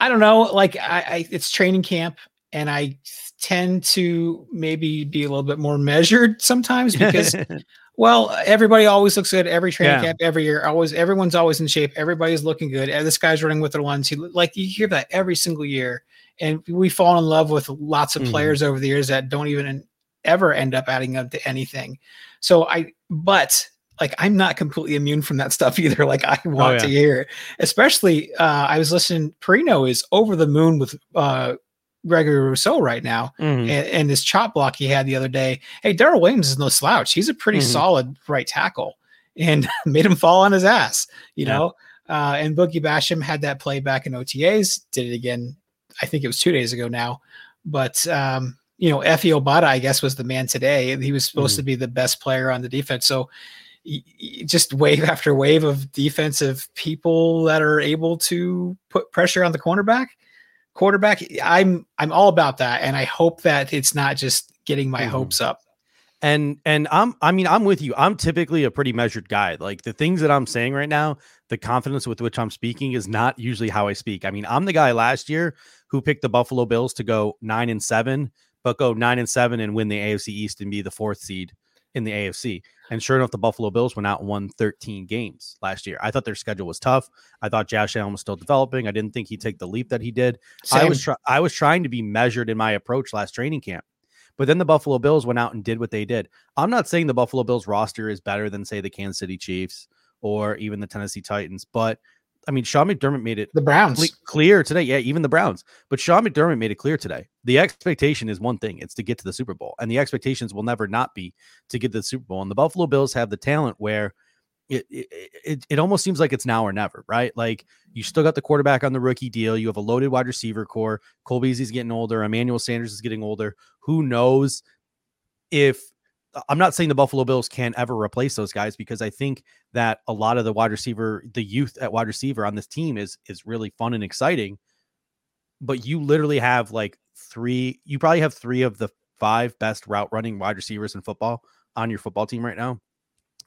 I don't know. Like I, I it's training camp and I tend to maybe be a little bit more measured sometimes because well, everybody always looks good every training Yeah. camp every year. Always, everyone's always in shape. Everybody's looking good. And this guy's running with the ones He like you hear that every single year. And we fall in love with lots of Mhm. players over the years that don't even ever end up adding up to anything. So I, but like I'm not completely immune from that stuff either. Like I want to yeah. hear, especially uh, I was listening. Perino is over the moon with uh, Gregory Rousseau right now Mhm. and, and this chop block he had the other day. Hey, Daryl Williams is no slouch. He's a pretty Mhm. solid right tackle and made him fall on his ass, you Yeah. know. Uh, and Boogie Basham had that play back in OTAs, did it again. I think it was two days ago now. But, um, you know, Efe Obada, I guess, was the man today. He was supposed Mhm. to be the best player on the defense. So, just wave after wave of defensive people that are able to put pressure on the cornerback quarterback i'm i'm all about that. And i hope that it's not just getting my Mhm. hopes up. And and i'm i mean i'm with you. I'm typically a pretty measured guy. Like the things that i'm saying right now the confidence with which i'm speaking is not usually how i speak. I mean i'm the guy last year who picked the buffalo bills to go nine and seven but go nine and seven and win the afc east and be the fourth seed in the afc and sure enough the buffalo bills went out and won 13 games last year. I thought their schedule was tough. I thought josh allen was still developing. I didn't think he'd take the leap that he did. I was try- I was trying to be measured in my approach last training camp. But then the Buffalo Bills went out and did what they did. I'm not saying the Buffalo Bills roster is better than say the Kansas City Chiefs or even the Tennessee Titans, but I mean Sean McDermott made it the browns clear today. Yeah, even the Browns. But Sean McDermott made it clear today. The expectation is one thing, it's to get to the Super Bowl. And the expectations will never not be to get to the Super Bowl. And the Buffalo Bills have the talent where it, it it it almost seems like it's now or never, right? Like you still got the quarterback on the rookie deal. You have a loaded wide receiver corps. Cole Beasley's getting older. Emmanuel Sanders is getting older. Who knows if I'm not saying the Buffalo Bills can't ever replace those guys because I think that a lot of the wide receiver, the youth at wide receiver on this team is is really fun and exciting. But you literally have like three, you probably have three of the five best route running wide receivers in football on your football team right now.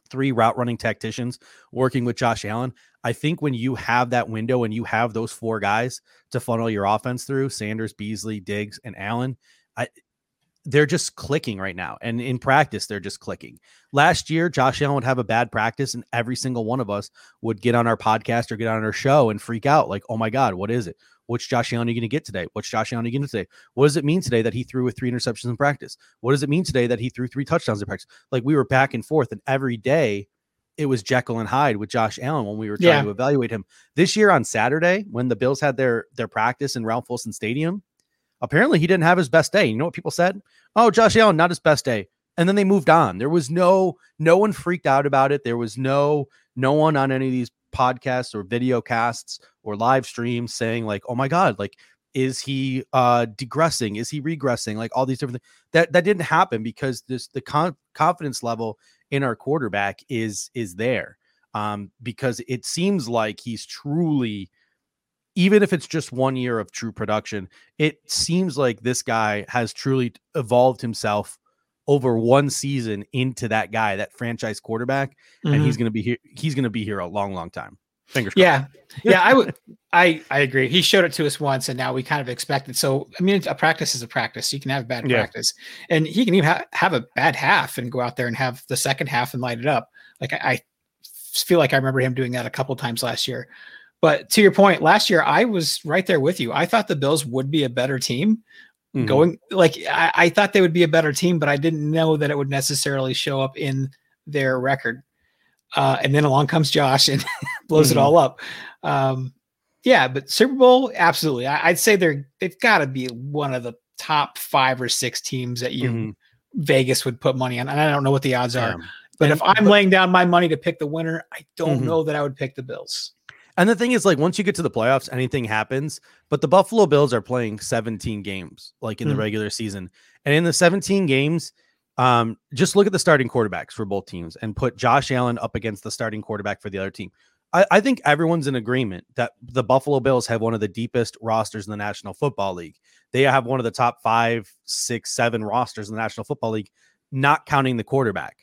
Three route running tacticians working with Josh Allen. I think when you have that window and you have those four guys to funnel your offense through Sanders, Beasley, Diggs, and Allen, I they're just clicking right now. And in practice, they're just clicking. Last year, Josh Allen would have a bad practice, and every single one of us would get on our podcast or get on our show and freak out like, oh my God, what is it? Which Josh Allen going to get today? Which Josh Allen going to today? What does it mean today that he threw with three interceptions in practice? What does it mean today that he threw three touchdowns in practice? Like we were back and forth, and every day it was Jekyll and Hyde with Josh Allen when we were trying Yeah. to evaluate him. This year on Saturday, when the Bills had their their practice in Ralph Wilson Stadium, apparently he didn't have his best day. You know what people said? Oh, Josh Allen, not his best day. And then they moved on. There was no no one freaked out about it. There was no no one on any of these podcasts or video casts or live streams saying like, "Oh my god, like is he uh digressing? Is he regressing? Like all these different things." That that didn't happen because this the con- confidence level in our quarterback is is there. Um because it seems like he's truly even if it's just one year of true production, it seems like this guy has truly evolved himself over one season into that guy, that franchise quarterback, mm-hmm. and he's going to be here. He's going to be here a long, long time. Fingers crossed. yeah. yeah, I would. I I agree. He showed it to us once, and now we kind of expect it. So I mean, a practice is a practice. You can have a bad yeah. practice, and he can even ha- have a bad half and go out there and have the second half and light it up. Like I, I feel like I remember him doing that a couple times last year. But to your point, last year I was right there with you. I thought the Bills would be a better team. Mm-hmm. Going like I, I thought they would be a better team, but I didn't know that it would necessarily show up in their record. Uh, and then along comes Josh and blows mm-hmm. it all up. Um, yeah, but Super Bowl, absolutely. I, would say they're they've got to be one of the top five or six teams that you mm-hmm. Vegas would put money on. And I don't know what the odds are, but and, if I'm but, laying down my money to pick the winner, I don't mm-hmm. know that I would pick the Bills. And the thing is, like, once you get to the playoffs, anything happens. But the Buffalo Bills are playing 17 games, like in mm-hmm. the regular season, and in the 17 games, um, just look at the starting quarterbacks for both teams and put Josh Allen up against the starting quarterback for the other team. I, I, think everyone's in agreement that the Buffalo Bills have one of the deepest rosters in the National Football League. They have one of the top five, six, seven rosters in the National Football League, not counting the quarterback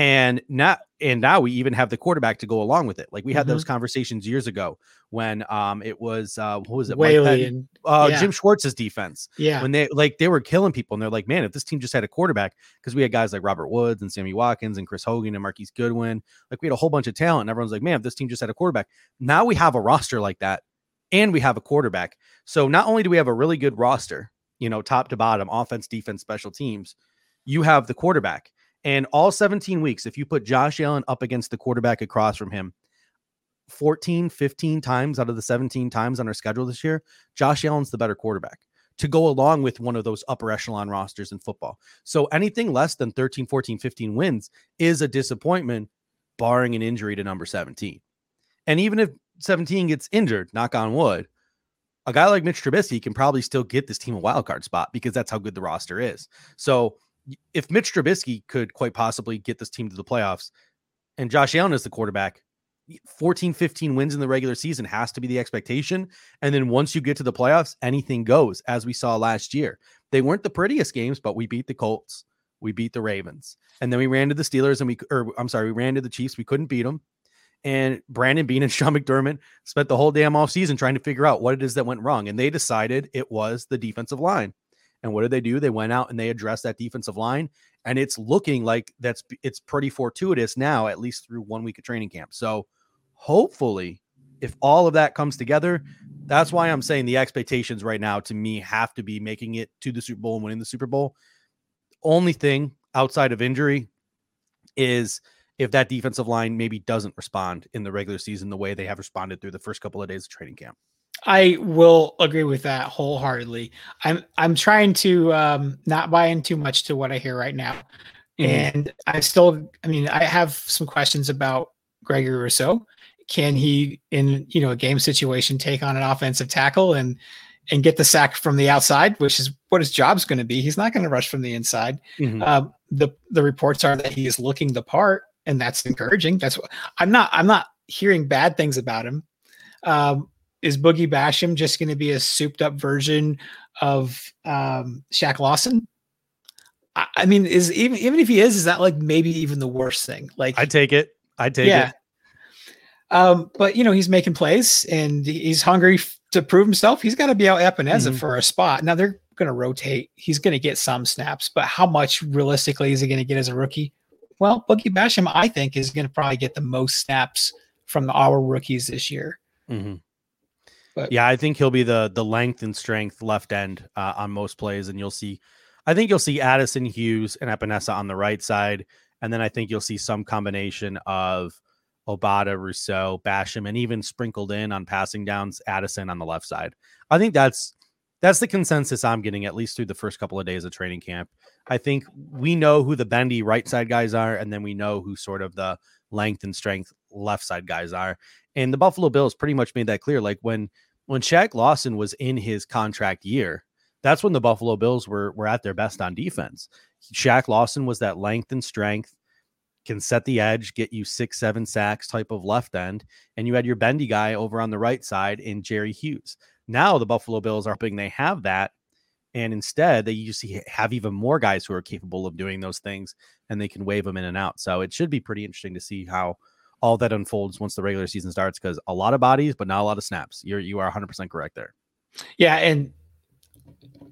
and now and now we even have the quarterback to go along with it. Like we had mm-hmm. those conversations years ago when um it was uh what was it Whaley and uh yeah. Jim Schwartz's defense. Yeah. When they like they were killing people and they're like, man, if this team just had a quarterback, because we had guys like Robert Woods and Sammy Watkins and Chris Hogan and Marquise Goodwin, like we had a whole bunch of talent. And everyone's like, man, if this team just had a quarterback. Now we have a roster like that and we have a quarterback. So not only do we have a really good roster, you know, top to bottom, offense, defense, special teams, you have the quarterback. And all 17 weeks, if you put Josh Allen up against the quarterback across from him, 14, 15 times out of the 17 times on our schedule this year, Josh Allen's the better quarterback to go along with one of those upper echelon rosters in football. So anything less than 13, 14, 15 wins is a disappointment, barring an injury to number 17. And even if 17 gets injured, knock on wood, a guy like Mitch Trubisky can probably still get this team a wild card spot because that's how good the roster is. So if Mitch Trubisky could quite possibly get this team to the playoffs and Josh Allen is the quarterback, 14, 15 wins in the regular season has to be the expectation. And then once you get to the playoffs, anything goes, as we saw last year. They weren't the prettiest games, but we beat the Colts. We beat the Ravens. And then we ran to the Steelers and we, or I'm sorry, we ran to the Chiefs. We couldn't beat them. And Brandon Beane and Sean McDermott spent the whole damn off season trying to figure out what it is that went wrong. And they decided it was the defensive line. And what did they do? They went out and they addressed that defensive line, and it's looking like that's it's pretty fortuitous now, at least through one week of training camp. So hopefully, if all of that comes together, that's why I'm saying the expectations right now to me have to be making it to the Super Bowl and winning the Super Bowl. Only thing outside of injury is if that defensive line maybe doesn't respond in the regular season the way they have responded through the first couple of days of training camp. I will agree with that wholeheartedly. I'm I'm trying to um, not buy in too much to what I hear right now, mm-hmm. and I still, I mean, I have some questions about Gregory Rousseau. Can he, in you know, a game situation, take on an offensive tackle and and get the sack from the outside, which is what his job's going to be? He's not going to rush from the inside. Mm-hmm. Uh, the the reports are that he is looking the part, and that's encouraging. That's what I'm not. I'm not hearing bad things about him. Um, is Boogie Basham just going to be a souped up version of um, Shaq Lawson? I, I, mean, is even even if he is, is that like maybe even the worst thing? Like, I take it. I take yeah. it. Um, but you know, he's making plays and he's hungry f- to prove himself. He's got to be out Epenesa mm-hmm. for a spot. Now they're going to rotate. He's going to get some snaps, but how much realistically is he going to get as a rookie? Well, Boogie Basham, I think, is going to probably get the most snaps from our rookies this year. Mm-hmm. But yeah, I think he'll be the the length and strength left end uh, on most plays, and you'll see. I think you'll see Addison Hughes and Epenesa on the right side, and then I think you'll see some combination of Obada, Rousseau, Basham, and even sprinkled in on passing downs, Addison on the left side. I think that's that's the consensus I'm getting at least through the first couple of days of training camp. I think we know who the bendy right side guys are, and then we know who sort of the length and strength left side guys are. And the Buffalo Bills pretty much made that clear. Like when when Shaq Lawson was in his contract year, that's when the Buffalo Bills were were at their best on defense. Shaq Lawson was that length and strength, can set the edge, get you six, seven sacks type of left end. And you had your bendy guy over on the right side in Jerry Hughes. Now the Buffalo Bills are hoping they have that. And instead, they usually have even more guys who are capable of doing those things and they can wave them in and out. So it should be pretty interesting to see how all that unfolds once the regular season starts because a lot of bodies, but not a lot of snaps. You're you are 100% correct there. Yeah, and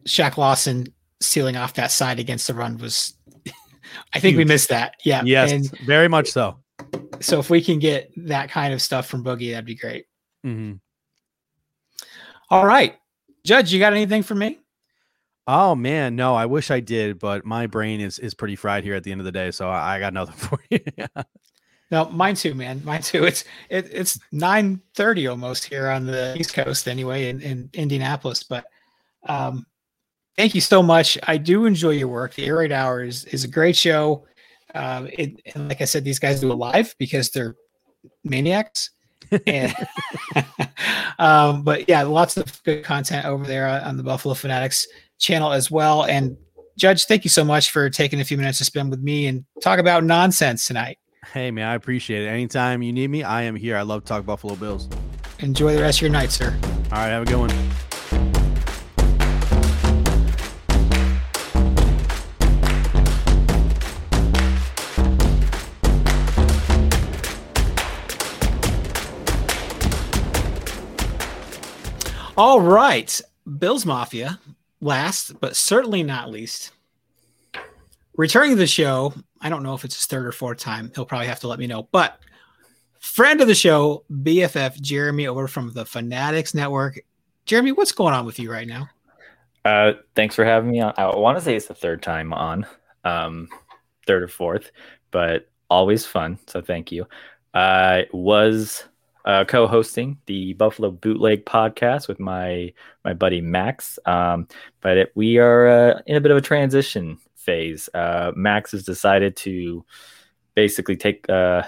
Shaq Lawson sealing off that side against the run was I think Huge. we missed that. Yeah. Yes, and very much so. So if we can get that kind of stuff from Boogie, that'd be great. Mm-hmm. All right. Judge, you got anything for me? Oh man, no, I wish I did, but my brain is is pretty fried here at the end of the day, so I, I got nothing for you. No, mine too, man. Mine too. It's it, it's nine thirty almost here on the East Coast, anyway, in, in Indianapolis. But um, thank you so much. I do enjoy your work. The Air Raid Hour is, is a great show. Um, it, and like I said, these guys do it live because they're maniacs. um, but yeah, lots of good content over there on the Buffalo Fanatics channel as well. And Judge, thank you so much for taking a few minutes to spend with me and talk about nonsense tonight. Hey man, I appreciate it. Anytime you need me, I am here. I love to talk Buffalo Bills. Enjoy the rest of your night, sir. All right, have a good one. All right. Bills Mafia, last but certainly not least. Returning to the show, I don't know if it's his third or fourth time. He'll probably have to let me know. But friend of the show, BFF Jeremy over from the Fanatics Network. Jeremy, what's going on with you right now? Uh, thanks for having me on. I want to say it's the third time on, um, third or fourth, but always fun. So thank you. I was uh, co-hosting the Buffalo Bootleg podcast with my my buddy Max. Um, but it, we are uh, in a bit of a transition phase. Uh, Max has decided to basically take uh,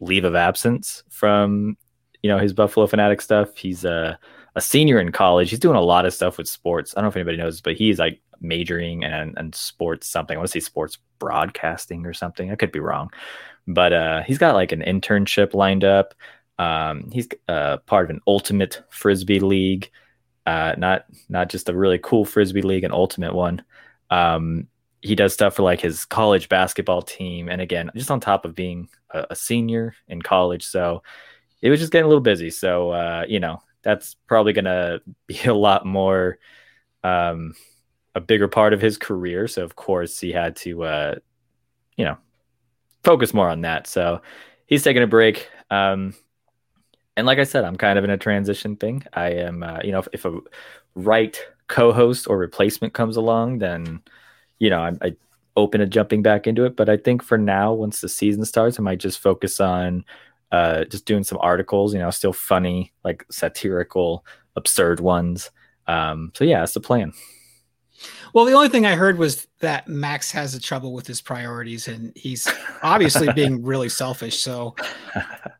leave of absence from you know his Buffalo Fanatic stuff. He's a a senior in college. He's doing a lot of stuff with sports. I don't know if anybody knows, but he's like majoring and and sports something. I want to say sports broadcasting or something. I could be wrong, but uh, he's got like an internship lined up. Um, he's uh, part of an ultimate frisbee league, uh, not not just a really cool frisbee league, an ultimate one. Um, he does stuff for like his college basketball team, and again, just on top of being a, a senior in college, so it was just getting a little busy. So uh, you know, that's probably gonna be a lot more, um, a bigger part of his career. So of course, he had to, uh, you know, focus more on that. So he's taking a break. Um, and like I said, I'm kind of in a transition thing. I am, uh, you know, if, if, a right co-host or replacement comes along, then you know, I'm I open to jumping back into it. But I think for now, once the season starts, I might just focus on uh, just doing some articles. You know, still funny, like satirical, absurd ones. Um, so yeah, that's the plan. Well, the only thing I heard was that Max has a trouble with his priorities, and he's obviously being really selfish. So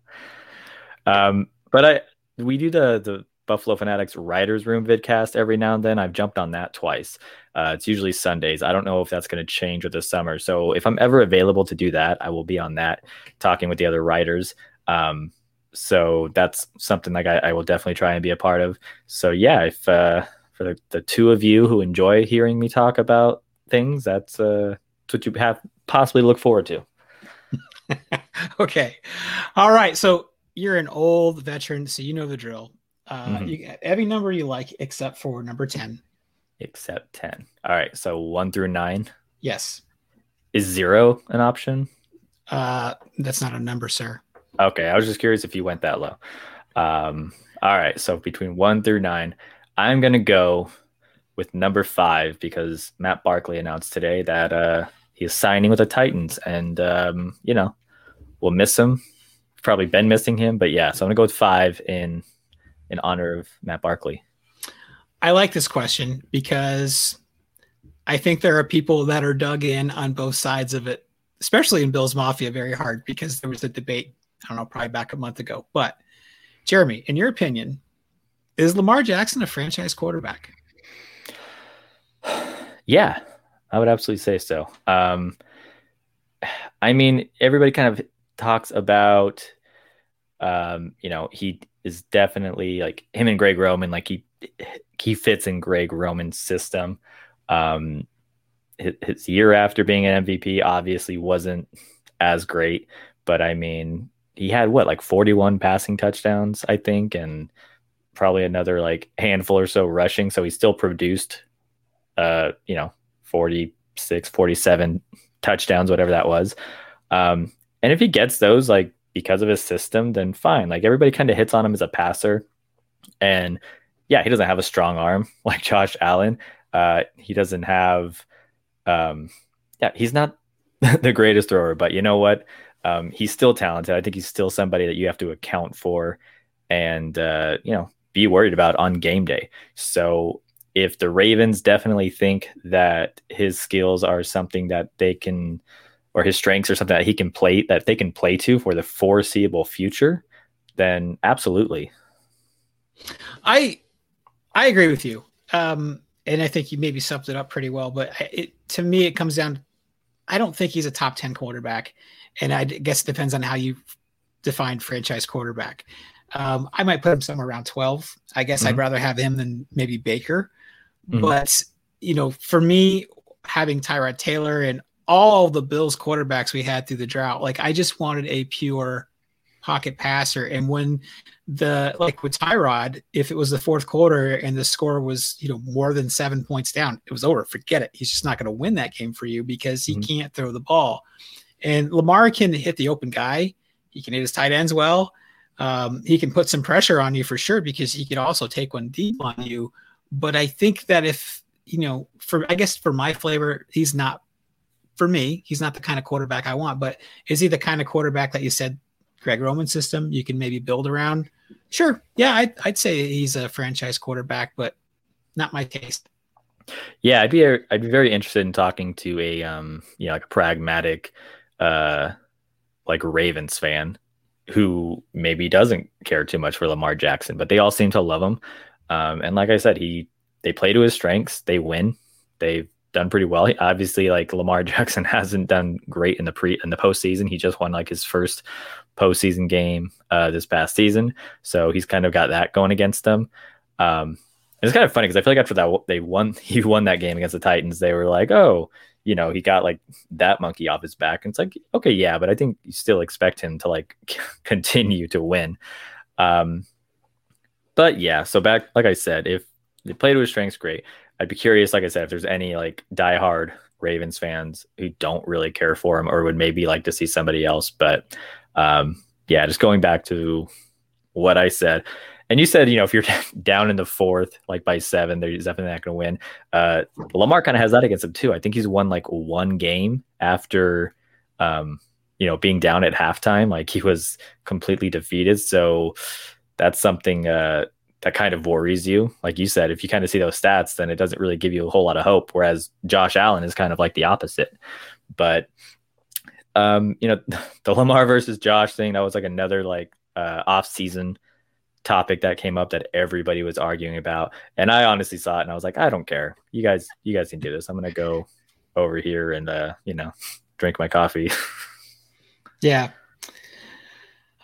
um, but I we do the the Buffalo Fanatics Writers Room vidcast every now and then. I've jumped on that twice. Uh, it's usually Sundays. I don't know if that's going to change with the summer. So if I'm ever available to do that, I will be on that, talking with the other writers. Um, so that's something like I, I, will definitely try and be a part of. So yeah, if uh, for the, the two of you who enjoy hearing me talk about things, that's, uh, that's what you have possibly look forward to. okay. All right. So you're an old veteran, so you know the drill. Uh, mm-hmm. you, every number you like except for number 10. Except 10. All right. So one through nine. Yes. Is zero an option? Uh, that's not a number, sir. Okay. I was just curious if you went that low. Um, all right. So between one through nine, I'm going to go with number five because Matt Barkley announced today that uh, he is signing with the Titans. And, um, you know, we'll miss him probably been missing him, but yeah. So I'm gonna go with five in in honor of Matt Barkley. I like this question because I think there are people that are dug in on both sides of it, especially in Bills Mafia, very hard because there was a debate. I don't know, probably back a month ago. But Jeremy, in your opinion, is Lamar Jackson a franchise quarterback? Yeah, I would absolutely say so. Um, I mean, everybody kind of talks about, um, you know, he is definitely like him and Greg Roman, like he he fits in Greg Roman's system. Um, his, his year after being an MVP obviously wasn't as great, but I mean, he had what like 41 passing touchdowns, I think, and probably another like handful or so rushing. So he still produced, uh, you know, 46, 47 touchdowns, whatever that was. Um, and if he gets those, like because of his system, then fine. Like everybody kind of hits on him as a passer. And yeah, he doesn't have a strong arm like Josh Allen. Uh, he doesn't have, um, yeah, he's not the greatest thrower, but you know what? Um, he's still talented. I think he's still somebody that you have to account for and, uh, you know, be worried about on game day. So if the Ravens definitely think that his skills are something that they can, or his strengths or something that he can play, that they can play to for the foreseeable future, then absolutely. I I agree with you. Um, and I think you maybe summed it up pretty well. But it, to me, it comes down. I don't think he's a top ten quarterback, and I guess it depends on how you define franchise quarterback. Um, I might put him somewhere around twelve. I guess mm-hmm. I'd rather have him than maybe Baker. Mm-hmm. But you know, for me, having Tyrod Taylor and all the Bills quarterbacks we had through the drought, like I just wanted a pure pocket passer. And when the like with Tyrod, if it was the fourth quarter and the score was you know more than seven points down, it was over. Forget it. He's just not going to win that game for you because he mm-hmm. can't throw the ball. And Lamar can hit the open guy. He can hit his tight ends well. Um, he can put some pressure on you for sure because he can also take one deep on you. But I think that if you know, for I guess for my flavor, he's not for me. He's not the kind of quarterback I want. But is he the kind of quarterback that you said Greg Roman system you can maybe build around? Sure. Yeah, I'd, I'd say he's a franchise quarterback, but not my taste. Yeah, I'd be a, I'd be very interested in talking to a um you know like a pragmatic uh like Ravens fan who maybe doesn't care too much for Lamar Jackson, but they all seem to love him. Um, and like I said, he they play to his strengths. They win. They've done pretty well. He, Obviously, like Lamar Jackson hasn't done great in the pre in the postseason. He just won like his first postseason game uh, this past season, so he's kind of got that going against them. Um, it's kind of funny because I feel like after that they won, he won that game against the Titans. They were like, oh, you know, he got like that monkey off his back, and it's like, okay, yeah, but I think you still expect him to like continue to win. Um, but yeah, so back like I said, if they play to his strengths, great. I'd be curious, like I said, if there's any like diehard Ravens fans who don't really care for him or would maybe like to see somebody else. But um, yeah, just going back to what I said. And you said, you know, if you're down in the fourth, like by seven, they're definitely not going to win. Uh, Lamar kind of has that against him too. I think he's won like one game after, um, you know, being down at halftime. Like he was completely defeated. So that's something uh, that kind of worries you. Like you said, if you kind of see those stats, then it doesn't really give you a whole lot of hope. Whereas Josh Allen is kind of like the opposite. But um, you know, the Lamar versus Josh thing, that was like another like uh off season topic that came up that everybody was arguing about. And I honestly saw it and I was like, I don't care. You guys you guys can do this. I'm gonna go over here and uh, you know, drink my coffee. yeah.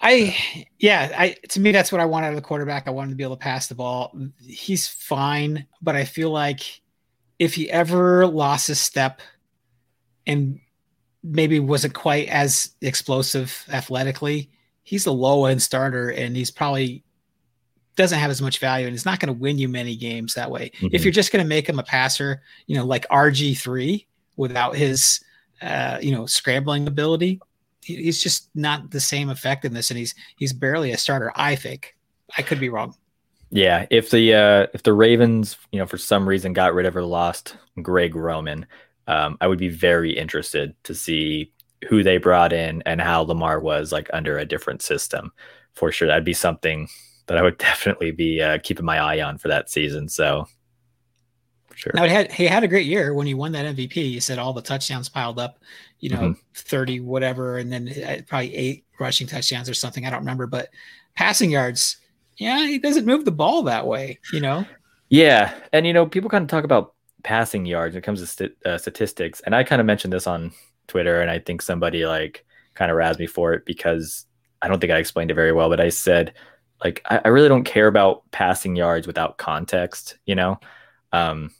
I yeah, I to me that's what I want out of the quarterback. I want him to be able to pass the ball. He's fine, but I feel like if he ever lost a step and maybe wasn't quite as explosive athletically, he's a low end starter and he's probably doesn't have as much value and it's not going to win you many games that way. Mm-hmm. If you're just going to make him a passer, you know, like RG3 without his uh, you know, scrambling ability, he's just not the same effectiveness, and he's he's barely a starter. I think I could be wrong. Yeah, if the uh, if the Ravens, you know, for some reason got rid of or lost Greg Roman, um, I would be very interested to see who they brought in and how Lamar was like under a different system. For sure, that'd be something that I would definitely be uh, keeping my eye on for that season. So Sure. Now he had he had a great year when he won that MVP. He said all the touchdowns piled up, you know, mm-hmm. thirty whatever, and then uh, probably eight rushing touchdowns or something. I don't remember, but passing yards, yeah, he doesn't move the ball that way, you know. Yeah, and you know, people kind of talk about passing yards when it comes to st- uh, statistics, and I kind of mentioned this on Twitter, and I think somebody like kind of razzed me for it because I don't think I explained it very well, but I said like I, I really don't care about passing yards without context, you know. Um,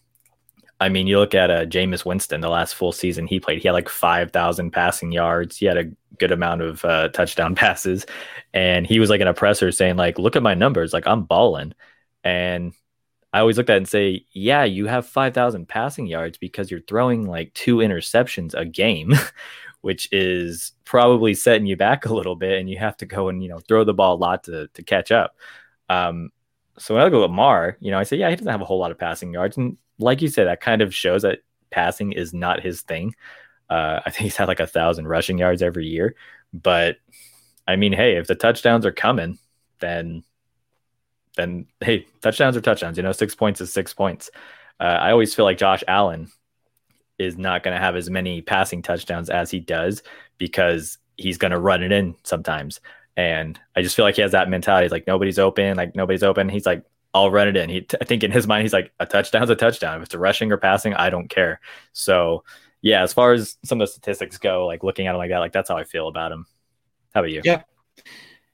I mean, you look at uh, Jameis Winston, the last full season he played, he had like 5,000 passing yards. He had a good amount of uh, touchdown passes. And he was like an oppressor saying, like, look at my numbers. Like, I'm balling. And I always look at it and say, yeah, you have 5,000 passing yards because you're throwing like two interceptions a game, which is probably setting you back a little bit. And you have to go and, you know, throw the ball a lot to, to catch up. Um, so when I look at Lamar, you know, I say, yeah, he doesn't have a whole lot of passing yards. And like you said, that kind of shows that passing is not his thing. Uh, I think he's had like a thousand rushing yards every year. But I mean, hey, if the touchdowns are coming, then then hey, touchdowns are touchdowns. You know, six points is six points. Uh, I always feel like Josh Allen is not going to have as many passing touchdowns as he does because he's going to run it in sometimes. And I just feel like he has that mentality. He's like, nobody's open, like nobody's open. He's like, I'll run it in. He, I think in his mind, he's like, a touchdown's a touchdown. If it's a rushing or passing, I don't care. So, yeah, as far as some of the statistics go, like looking at him like that, like that's how I feel about him. How about you? Yeah.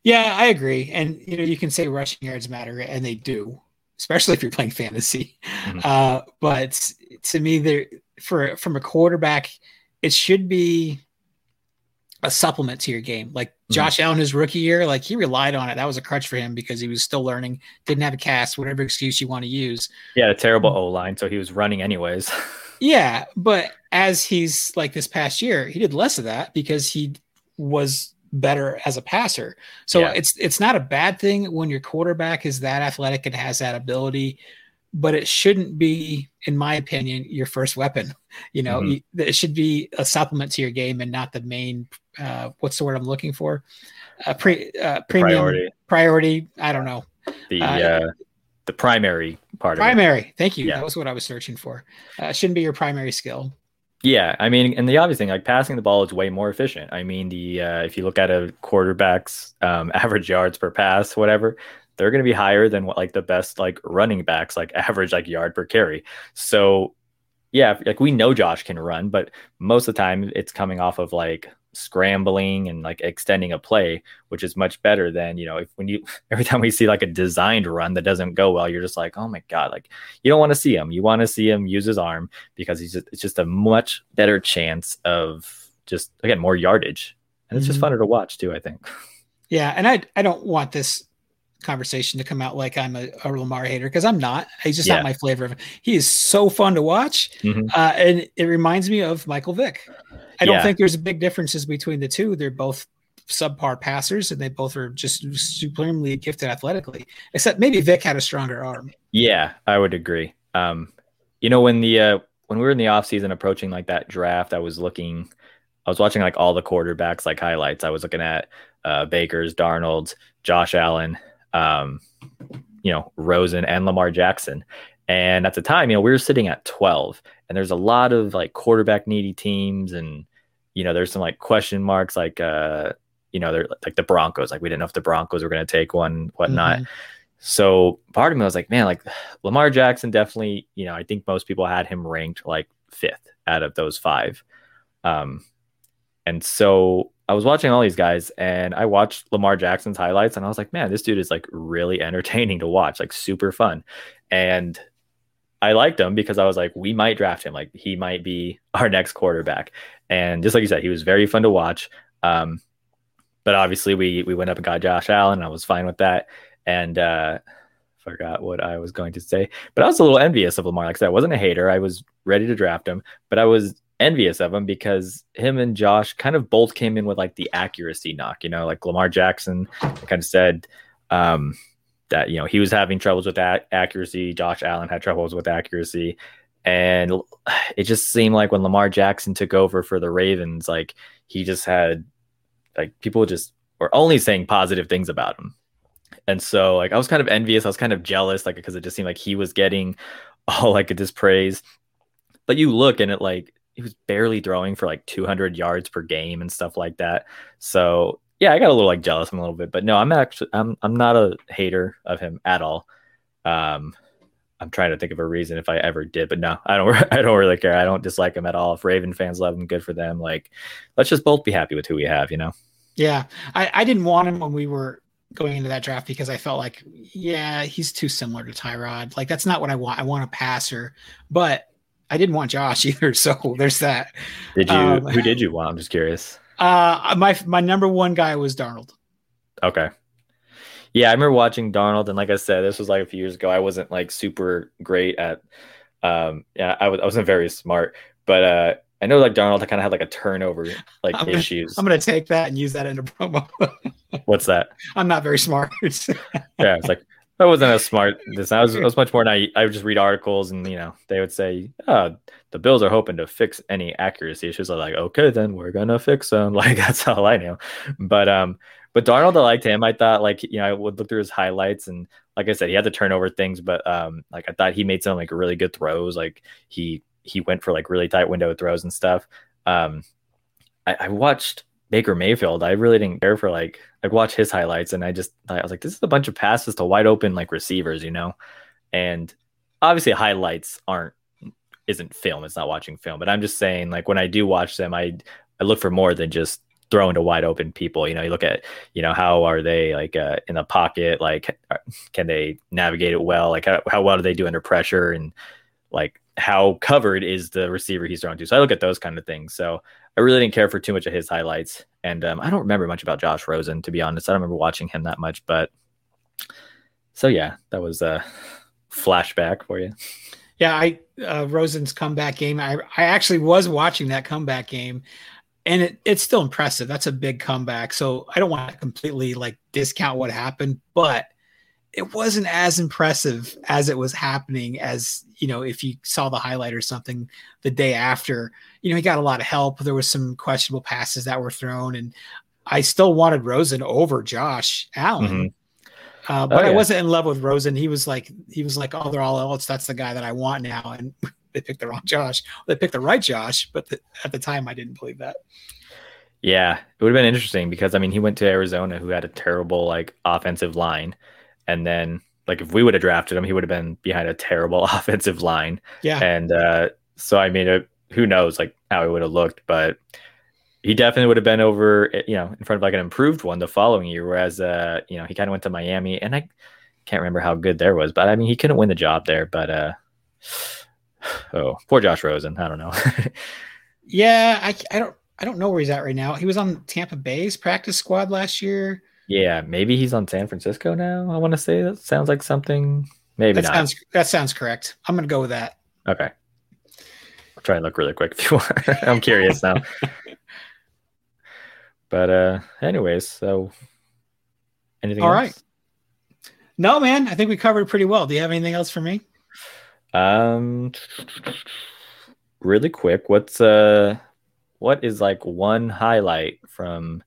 Yeah, I agree. And, you know, you can say rushing yards matter, and they do, especially if you're playing fantasy. Mm-hmm. Uh, but to me, there, for from a quarterback, it should be a supplement to your game. Like mm-hmm. Josh mm-hmm. Allen, his rookie year, like he relied on it. That was a crutch for him because he was still learning, didn't have a cast, whatever excuse you want to use. Yeah, a terrible O line, so he was running anyways. yeah, but as he's like this past year, he did less of that because he was better as a passer. So yeah. it's it's not a bad thing when your quarterback is that athletic and has that ability but it shouldn't be, in my opinion, your first weapon. You know, mm-hmm. you, it should be a supplement to your game and not the main. Uh, what's the word I'm looking for? Uh, pre, uh, premium priority. priority. I don't know. The uh, uh the primary part. Primary. Thank you. Yeah. That was what I was searching for. Uh, shouldn't be your primary skill. Yeah, I mean, and the obvious thing, like passing the ball is way more efficient. I mean, the uh, if you look at a quarterback's um, average yards per pass, whatever, they're going to be higher than what like the best like running backs like average like yard per carry. So yeah, like we know Josh can run, but most of the time it's coming off of like scrambling and like extending a play, which is much better than, you know, if when you every time we see like a designed run that doesn't go well, you're just like, oh my God, like you don't want to see him. You want to see him use his arm because he's just it's just a much better chance of just again more yardage. And it's mm-hmm. just funner to watch too, I think. Yeah, and I I don't want this conversation to come out like I'm a, a Lamar hater because I'm not. He's just yeah. not my flavor of. He is so fun to watch, mm-hmm. uh, and it reminds me of Michael Vick. I don't think there's big differences between the two. They're both subpar passers, and they both are just supremely gifted athletically. Except maybe Vick had a stronger arm. Yeah, I would agree. Um, you know, when the uh, when we were in the offseason approaching like that draft, I was looking. I was watching like all the quarterbacks like highlights. I was looking at uh, Baker's, Darnold's, Josh Allen, um, you know, Rosen and Lamar Jackson. And at the time, you know, we were sitting at 12, and there's a lot of like quarterback needy teams, and you know, there's some like question marks, like uh, you know, they're like the Broncos. Like we didn't know if the Broncos were going to take one, whatnot. Mm-hmm. So part of me was like, man, like Lamar Jackson definitely, you know, I think most people had him ranked like fifth out of those five. Um, and so I was watching all these guys and I watched Lamar Jackson's highlights and I was like, man, this dude is like really entertaining to watch, like super fun. And I liked him because I was like, we might draft him. Like he might be our next quarterback. And just like you said, he was very fun to watch. Um, but obviously we we went up and got Josh Allen. And I was fine with that. And uh forgot what I was going to say. But I was a little envious of Lamar. Like I said, I wasn't a hater. I was ready to draft him, but I was envious of him because him and Josh kind of both came in with like the accuracy knock, you know, like Lamar Jackson kind of said um, that, you know, he was having troubles with that accuracy. Josh Allen had troubles with accuracy. And it just seemed like when Lamar Jackson took over for the Ravens, like he just had like people just were only saying positive things about him. And so like I was kind of envious, I was kind of jealous, like because it just seemed like he was getting all like this praise. But you look and it like he was barely throwing for like 200 yards per game and stuff like that. So yeah, I got a little like jealous him a little bit, but no, I'm actually I'm I'm not a hater of him at all. Um, I'm trying to think of a reason if I ever did, but no, I don't. I don't really care. I don't dislike him at all. If Raven fans love him, good for them. Like, let's just both be happy with who we have. You know. Yeah, I, I didn't want him when we were going into that draft because I felt like, yeah, he's too similar to Tyrod. Like that's not what I want. I want a passer, but I didn't want Josh either. So there's that. Did you? Um, who did you want? I'm just curious. Uh, my my number one guy was Darnold. Okay. Yeah, I remember watching Darnold, and like I said, this was like a few years ago. I wasn't like super great at, um, yeah, I was I wasn't very smart, but uh, I know like Darnold kind of had like a turnover like I'm issues. Gonna, I'm gonna take that and use that in a promo. What's that? I'm not very smart. yeah, it's like I wasn't as smart. This I was, I was much more naive. I would just read articles, and you know, they would say, oh, "The Bills are hoping to fix any accuracy issues." I'm like, "Okay, then we're gonna fix them." Like that's all I knew. But um, but Darnold, I liked him. I thought like you know I would look through his highlights, and like I said, he had the turnover things, but um, like I thought he made some like really good throws. Like he he went for like really tight window throws and stuff. Um, I, I watched Baker Mayfield. I really didn't care for like I watch his highlights and I just thought I was like, this is a bunch of passes to wide open like receivers, you know. And obviously highlights aren't isn't film. It's not watching film. But I'm just saying, like when I do watch them, I I look for more than just throwing to wide open people. You know, you look at you know how are they like uh, in the pocket? Like can they navigate it well? Like how, how well do they do under pressure? And like how covered is the receiver he's throwing to? So I look at those kind of things. So I really didn't care for too much of his highlights, and um, I don't remember much about Josh Rosen to be honest. I don't remember watching him that much, but so yeah, that was a flashback for you. Yeah, I uh, Rosen's comeback game. I I actually was watching that comeback game, and it, it's still impressive. That's a big comeback. So I don't want to completely like discount what happened, but it wasn't as impressive as it was happening as you know if you saw the highlight or something the day after. You know he got a lot of help. There was some questionable passes that were thrown and i still wanted rosen over josh allen. Mm-hmm. uh, but oh, yeah. i wasn't in love with rosen. He was like he was like oh they're all else. That's the guy that i want now. And they picked the wrong josh. They picked the right josh but the, at the time i didn't believe that. Yeah it would have been interesting because i mean he went to arizona who had a terrible like offensive line and then like if we would have drafted him, he would have been behind a terrible offensive line. Yeah. And uh, so I mean, it, who knows like how he would have looked, but he definitely would have been over, you know, in front of like an improved one the following year. Whereas, uh, you know, he kind of went to Miami, and I can't remember how good there was, but I mean, he couldn't win the job there. But uh, oh, poor Josh Rosen. I don't know. yeah, I, I don't I don't know where he's at right now. He was on Tampa Bay's practice squad last year. Yeah, maybe he's on San Francisco now. I want to say that sounds like something. Maybe that not. sounds that sounds correct. I'm gonna go with that. Okay. I'll try and look really quick if you want. I'm curious now. but uh anyways, so anything All else? right. No, man, I think we covered pretty well. Do you have anything else for me? Um really quick, what's uh what is like one highlight from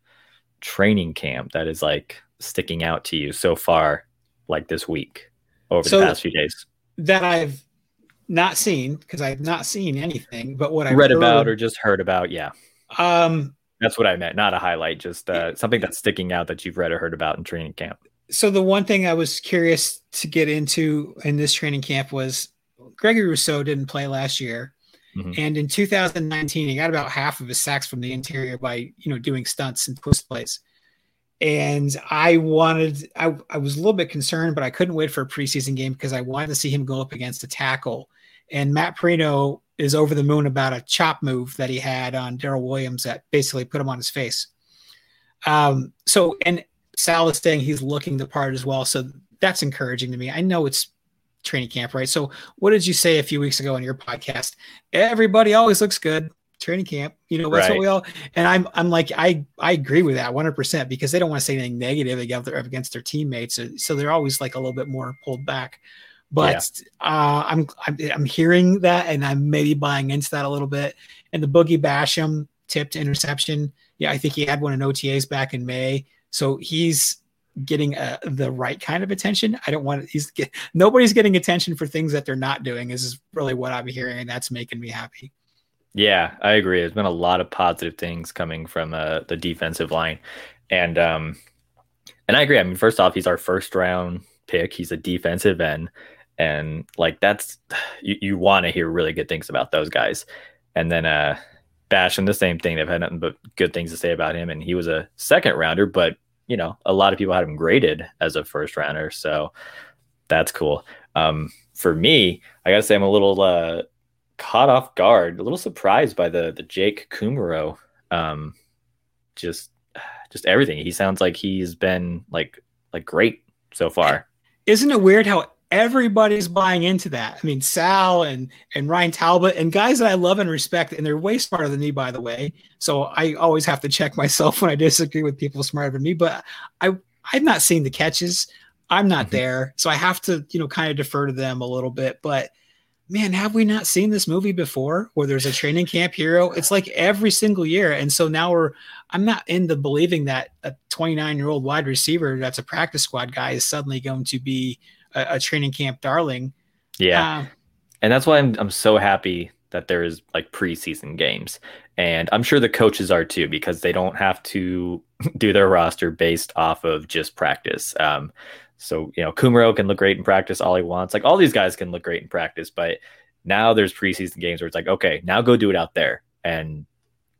training camp that is like sticking out to you so far, like this week over so the past few days? That I've not seen because I've not seen anything, but what I read heard, about or just heard about, yeah. Um, that's what I meant, not a highlight, just uh, something that's sticking out that you've read or heard about in training camp. So the one thing I was curious to get into in this training camp was Gregory Rousseau didn't play last year. Mm-hmm. And in 2019, he got about half of his sacks from the interior by you know doing stunts and twist plays. And I wanted, I, I was a little bit concerned, but I couldn't wait for a preseason game because I wanted to see him go up against a tackle. And Matt Parrino is over the moon about a chop move that he had on Daryl Williams that basically put him on his face. Um, so, and Sal is saying he's looking the part as well. So that's encouraging to me. I know it's training camp, right? So, what did you say a few weeks ago on your podcast? Everybody always looks good training camp. You know, that's right. what we all. And I'm I'm like I I agree with that 100 percent because they don't want to say anything negative against their teammates, so, so they're always like a little bit more pulled back. But yeah. uh, I'm, I'm I'm hearing that, and I'm maybe buying into that a little bit. And the Boogie Basham tipped interception. Yeah, I think he had one in OTAs back in May. So he's getting uh, the right kind of attention. I don't want he's get, nobody's getting attention for things that they're not doing. Is really what I'm hearing, and that's making me happy. Yeah, I agree. There's been a lot of positive things coming from uh, the defensive line, and um, and I agree. I mean, first off, he's our first round pick. He's a defensive end, and like that's you, you want to hear really good things about those guys. And then uh Basham the same thing. They've had nothing but good things to say about him, and he was a second rounder, but you know a lot of people had him graded as a first rounder, so that's cool. Um, for me, I gotta say I'm a little uh, caught off guard, a little surprised by the the Jake Kumerow. Um, just just everything. He sounds like he's been like like great so far. Isn't it weird how everybody's buying into that? I mean, Sal and and Ryan Talbot and guys that I love and respect, and they're way smarter than me, by the way. So I always have to check myself when I disagree with people smarter than me. But I I've not seen the catches. I'm not mm-hmm. there, so I have to you know kind of defer to them a little bit. But man, have we not seen this movie before where there's a training camp hero? It's like every single year. And so now we're, I'm not into believing that a 29 year old wide receiver that's a practice squad guy is suddenly going to be a, a training camp darling. Yeah. Uh, and that's why I'm, I'm so happy that there is like preseason games. And I'm sure the coaches are too, because they don't have to do their roster based off of just practice. Um, so, you know, Kumerow can look great in practice all he wants. Like all these guys can look great in practice, but now there's preseason games where it's like, okay, now go do it out there and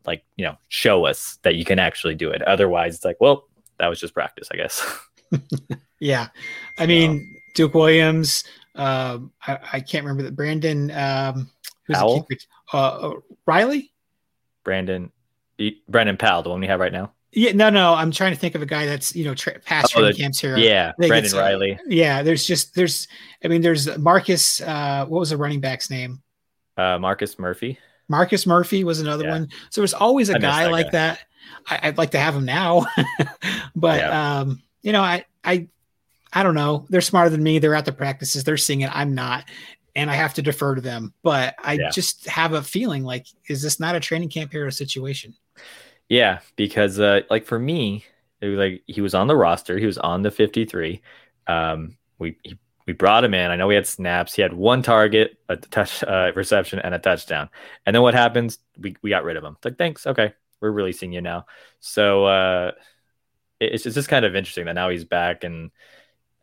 like, you know, show us that you can actually do it. Otherwise, it's like, well, that was just practice, I guess. yeah. I mean, Duke Williams, um, I, I, can't remember that Brandon, um, who's Powell? Uh, uh, Reilly? Brandon, Brandon Powell, the one we have right now. Yeah, no, no. I'm trying to think of a guy that's you know tra- past oh, training camps here. Yeah, Brandon Reilly. Yeah, there's just there's. I mean, there's Marcus. Uh, what was the running back's name? Uh, Marcus Murphy. Marcus Murphy was another yeah. one. So there's always a guy that like guy. that. I, would like to have him now, but yeah. um, you know, I I I don't know. They're smarter than me. They're at the practices. They're seeing it. I'm not, and I have to defer to them. But I yeah. just have a feeling like, is this not a training camp hero situation? Yeah, because uh, like for me, it was like he was on the roster. He was on the 53. Um, we he, we brought him in. I know he had snaps. He had one target, a touch uh, reception, and a touchdown. And then what happens? We we got rid of him. It's like thanks. Okay, we're releasing you now. So uh, it's, it's just kind of interesting that now he's back and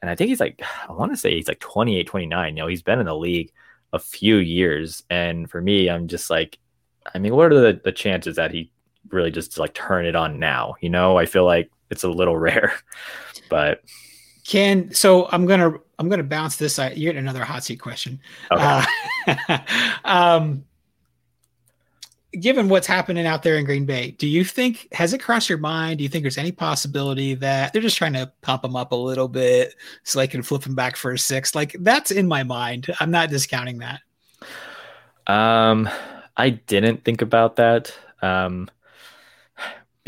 and I think he's like I want to say he's like 28, 29. You know, he's been in the league a few years, and for me, I'm just like, I mean, what are the the chances that he really just like turn it on now. You know, I feel like it's a little rare, but can so I'm gonna I'm gonna bounce this. You get another hot seat question. Okay. Uh, um, given what's happening out there in Green Bay, do you think has it crossed your mind? Do you think there's any possibility that they're just trying to pump him up a little bit so they can flip him back for a six? Like that's in my mind. I'm not discounting that. Um, I didn't think about that. Um,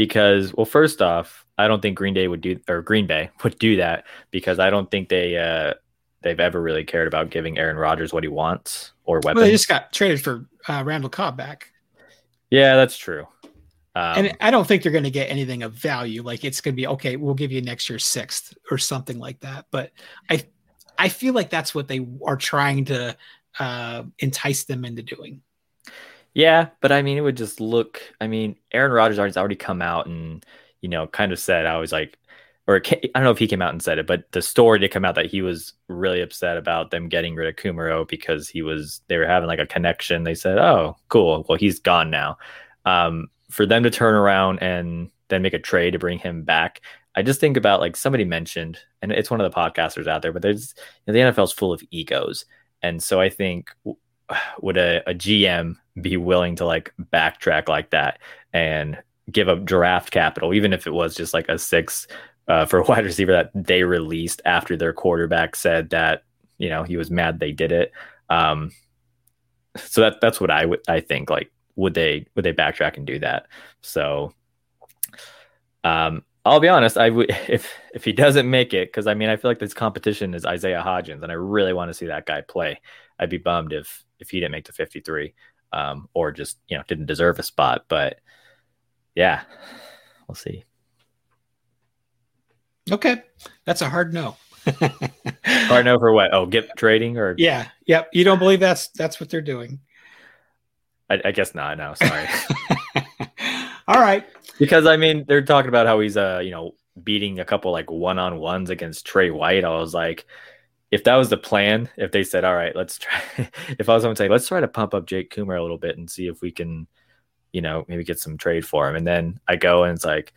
because well first off i don't think green day would do or green bay would do that because i don't think they uh they've ever really cared about giving aaron rodgers what he wants or weapons well, they just got traded for uh, randall cobb back yeah that's true um, and i don't think they're going to get anything of value like it's going to be okay we'll give you next year sixth or something like that but i i feel like that's what they are trying to uh, entice them into doing yeah, but I mean, it would just look. I mean, Aaron Rodgers has already come out and you know kind of said I was like, or I don't know if he came out and said it, but the story did come out that he was really upset about them getting rid of Kumerow because he was they were having like a connection. They said, "Oh, cool. Well, he's gone now." Um, for them to turn around and then make a trade to bring him back, I just think about like somebody mentioned, and it's one of the podcasters out there, but there's you know, the NFL is full of egos, and so I think would a, a GM be willing to like backtrack like that and give up draft capital, even if it was just like a six uh, for a wide receiver that they released after their quarterback said that you know he was mad they did it. Um, so that that's what I would I think like would they would they backtrack and do that? So um, I'll be honest, I would if if he doesn't make it because I mean I feel like this competition is Isaiah Hodgins and I really want to see that guy play. I'd be bummed if if he didn't make the 53 um, or just you know didn't deserve a spot. But yeah, we'll see. Okay, that's a hard no. hard no for what? Oh, get trading or yeah, yep. You don't believe that's that's what they're doing? I, I guess not. No, sorry. All right. Because I mean, they're talking about how he's uh you know beating a couple like one on ones against Trey White. I was like, if that was the plan, if they said, "All right, let's try," if I was someone saying, "Let's try to pump up Jake Coomer a little bit and see if we can, you know, maybe get some trade for him," and then I go and it's like,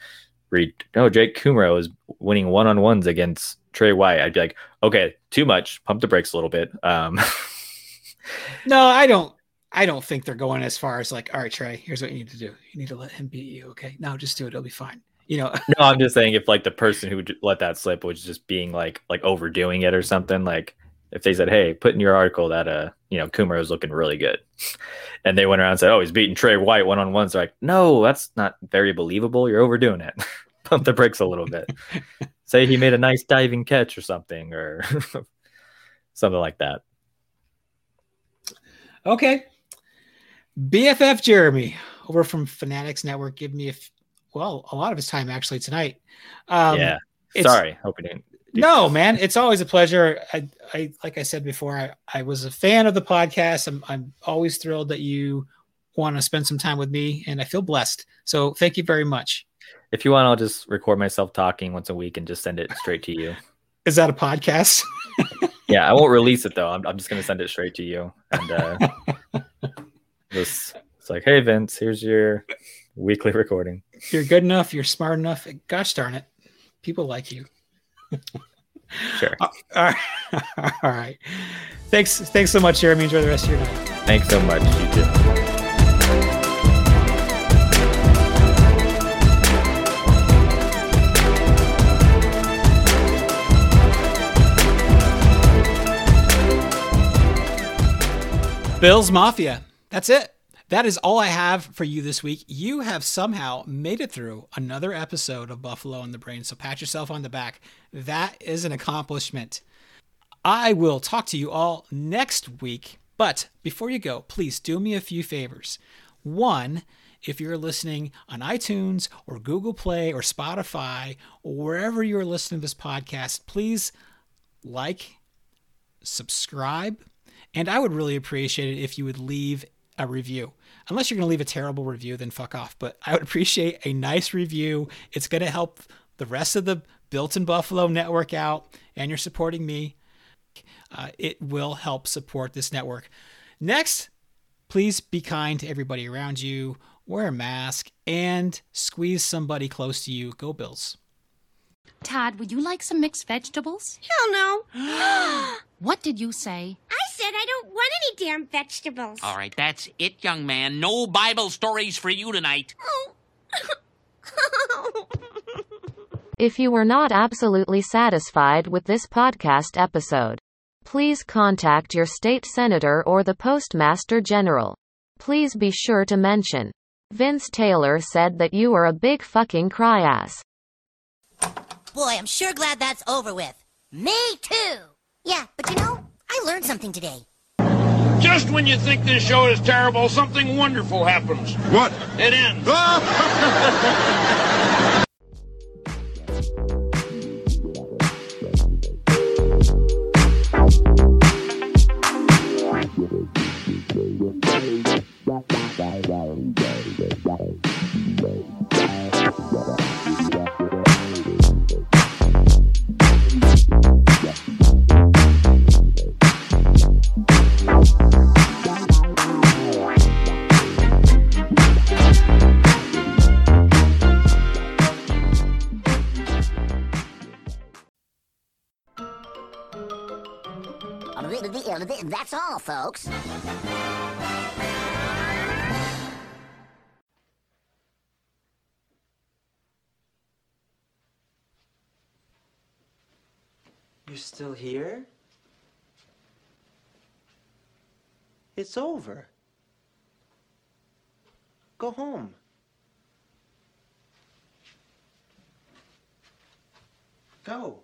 "Read, no, Jake Coomer is winning one on ones against Trey White," I'd be like, "Okay, too much. Pump the brakes a little bit." Um, no, I don't. I don't think they're going as far as like, all right, Trey, here's what you need to do. You need to let him beat you. Okay. No, just do it. It'll be fine. You know, no, I'm just saying if like the person who let that slip was just being like, like overdoing it or something, like if they said, Hey, put in your article that, uh, you know, Coomer is looking really good. And they went around and said, Oh, he's beating Trey White one on ones. They're like, no, that's not very believable. You're overdoing it. Pump the brakes a little bit. Say he made a nice diving catch or something or something like that. Okay. BFF Jeremy over from Fanatics Network. Give me a f- well a lot of his time actually tonight. Um, yeah, sorry, hope you didn't. No, man, it's always a pleasure. I, I, like I said before, I, I was a fan of the podcast. I'm, I'm always thrilled that you want to spend some time with me, and I feel blessed. So thank you very much. If you want, I'll just record myself talking once a week and just send it straight to you. Is that a podcast? yeah, I won't release it though. I'm, I'm just gonna send it straight to you, and uh, just it's like, hey Vince, here's your weekly recording. You're good enough. You're smart enough. Gosh darn it, people like you. sure. All right. All right. Thanks. Thanks so much, Jeremy. Enjoy the rest of your night. Thanks so much. You too. Bills Mafia. That's it. That is all I have for you this week. You have somehow made it through another episode of Buffalo on the Brain, so pat yourself on the back. That is an accomplishment. I will talk to you all next week, but before you go, please do me a few favors. One, if you're listening on iTunes or Google Play or Spotify or wherever you're listening to this podcast, please like, subscribe, and I would really appreciate it if you would leave a review. Unless you're going to leave a terrible review, then fuck off. But I would appreciate a nice review. It's going to help the rest of the Built in Buffalo network out, and you're supporting me. Uh, it will help support this network. Next, please be kind to everybody around you, wear a mask, and squeeze somebody close to you. Go Bills. Todd, would you like some mixed vegetables? Hell no. what did you say? I said I don't want any damn vegetables. All right, that's it, young man. No Bible stories for you tonight. Oh. if you were not absolutely satisfied with this podcast episode, please contact your state senator or the postmaster general. Please be sure to mention. Vince Taylor said that you are a big fucking cry ass. Boy, I'm sure glad that's over with. Me too. Yeah, but you know, I learned something today. Just when you think this show is terrible, something wonderful happens. What? It ends. Ah! That's all, folks. You're still here? It's over. Go home. Go.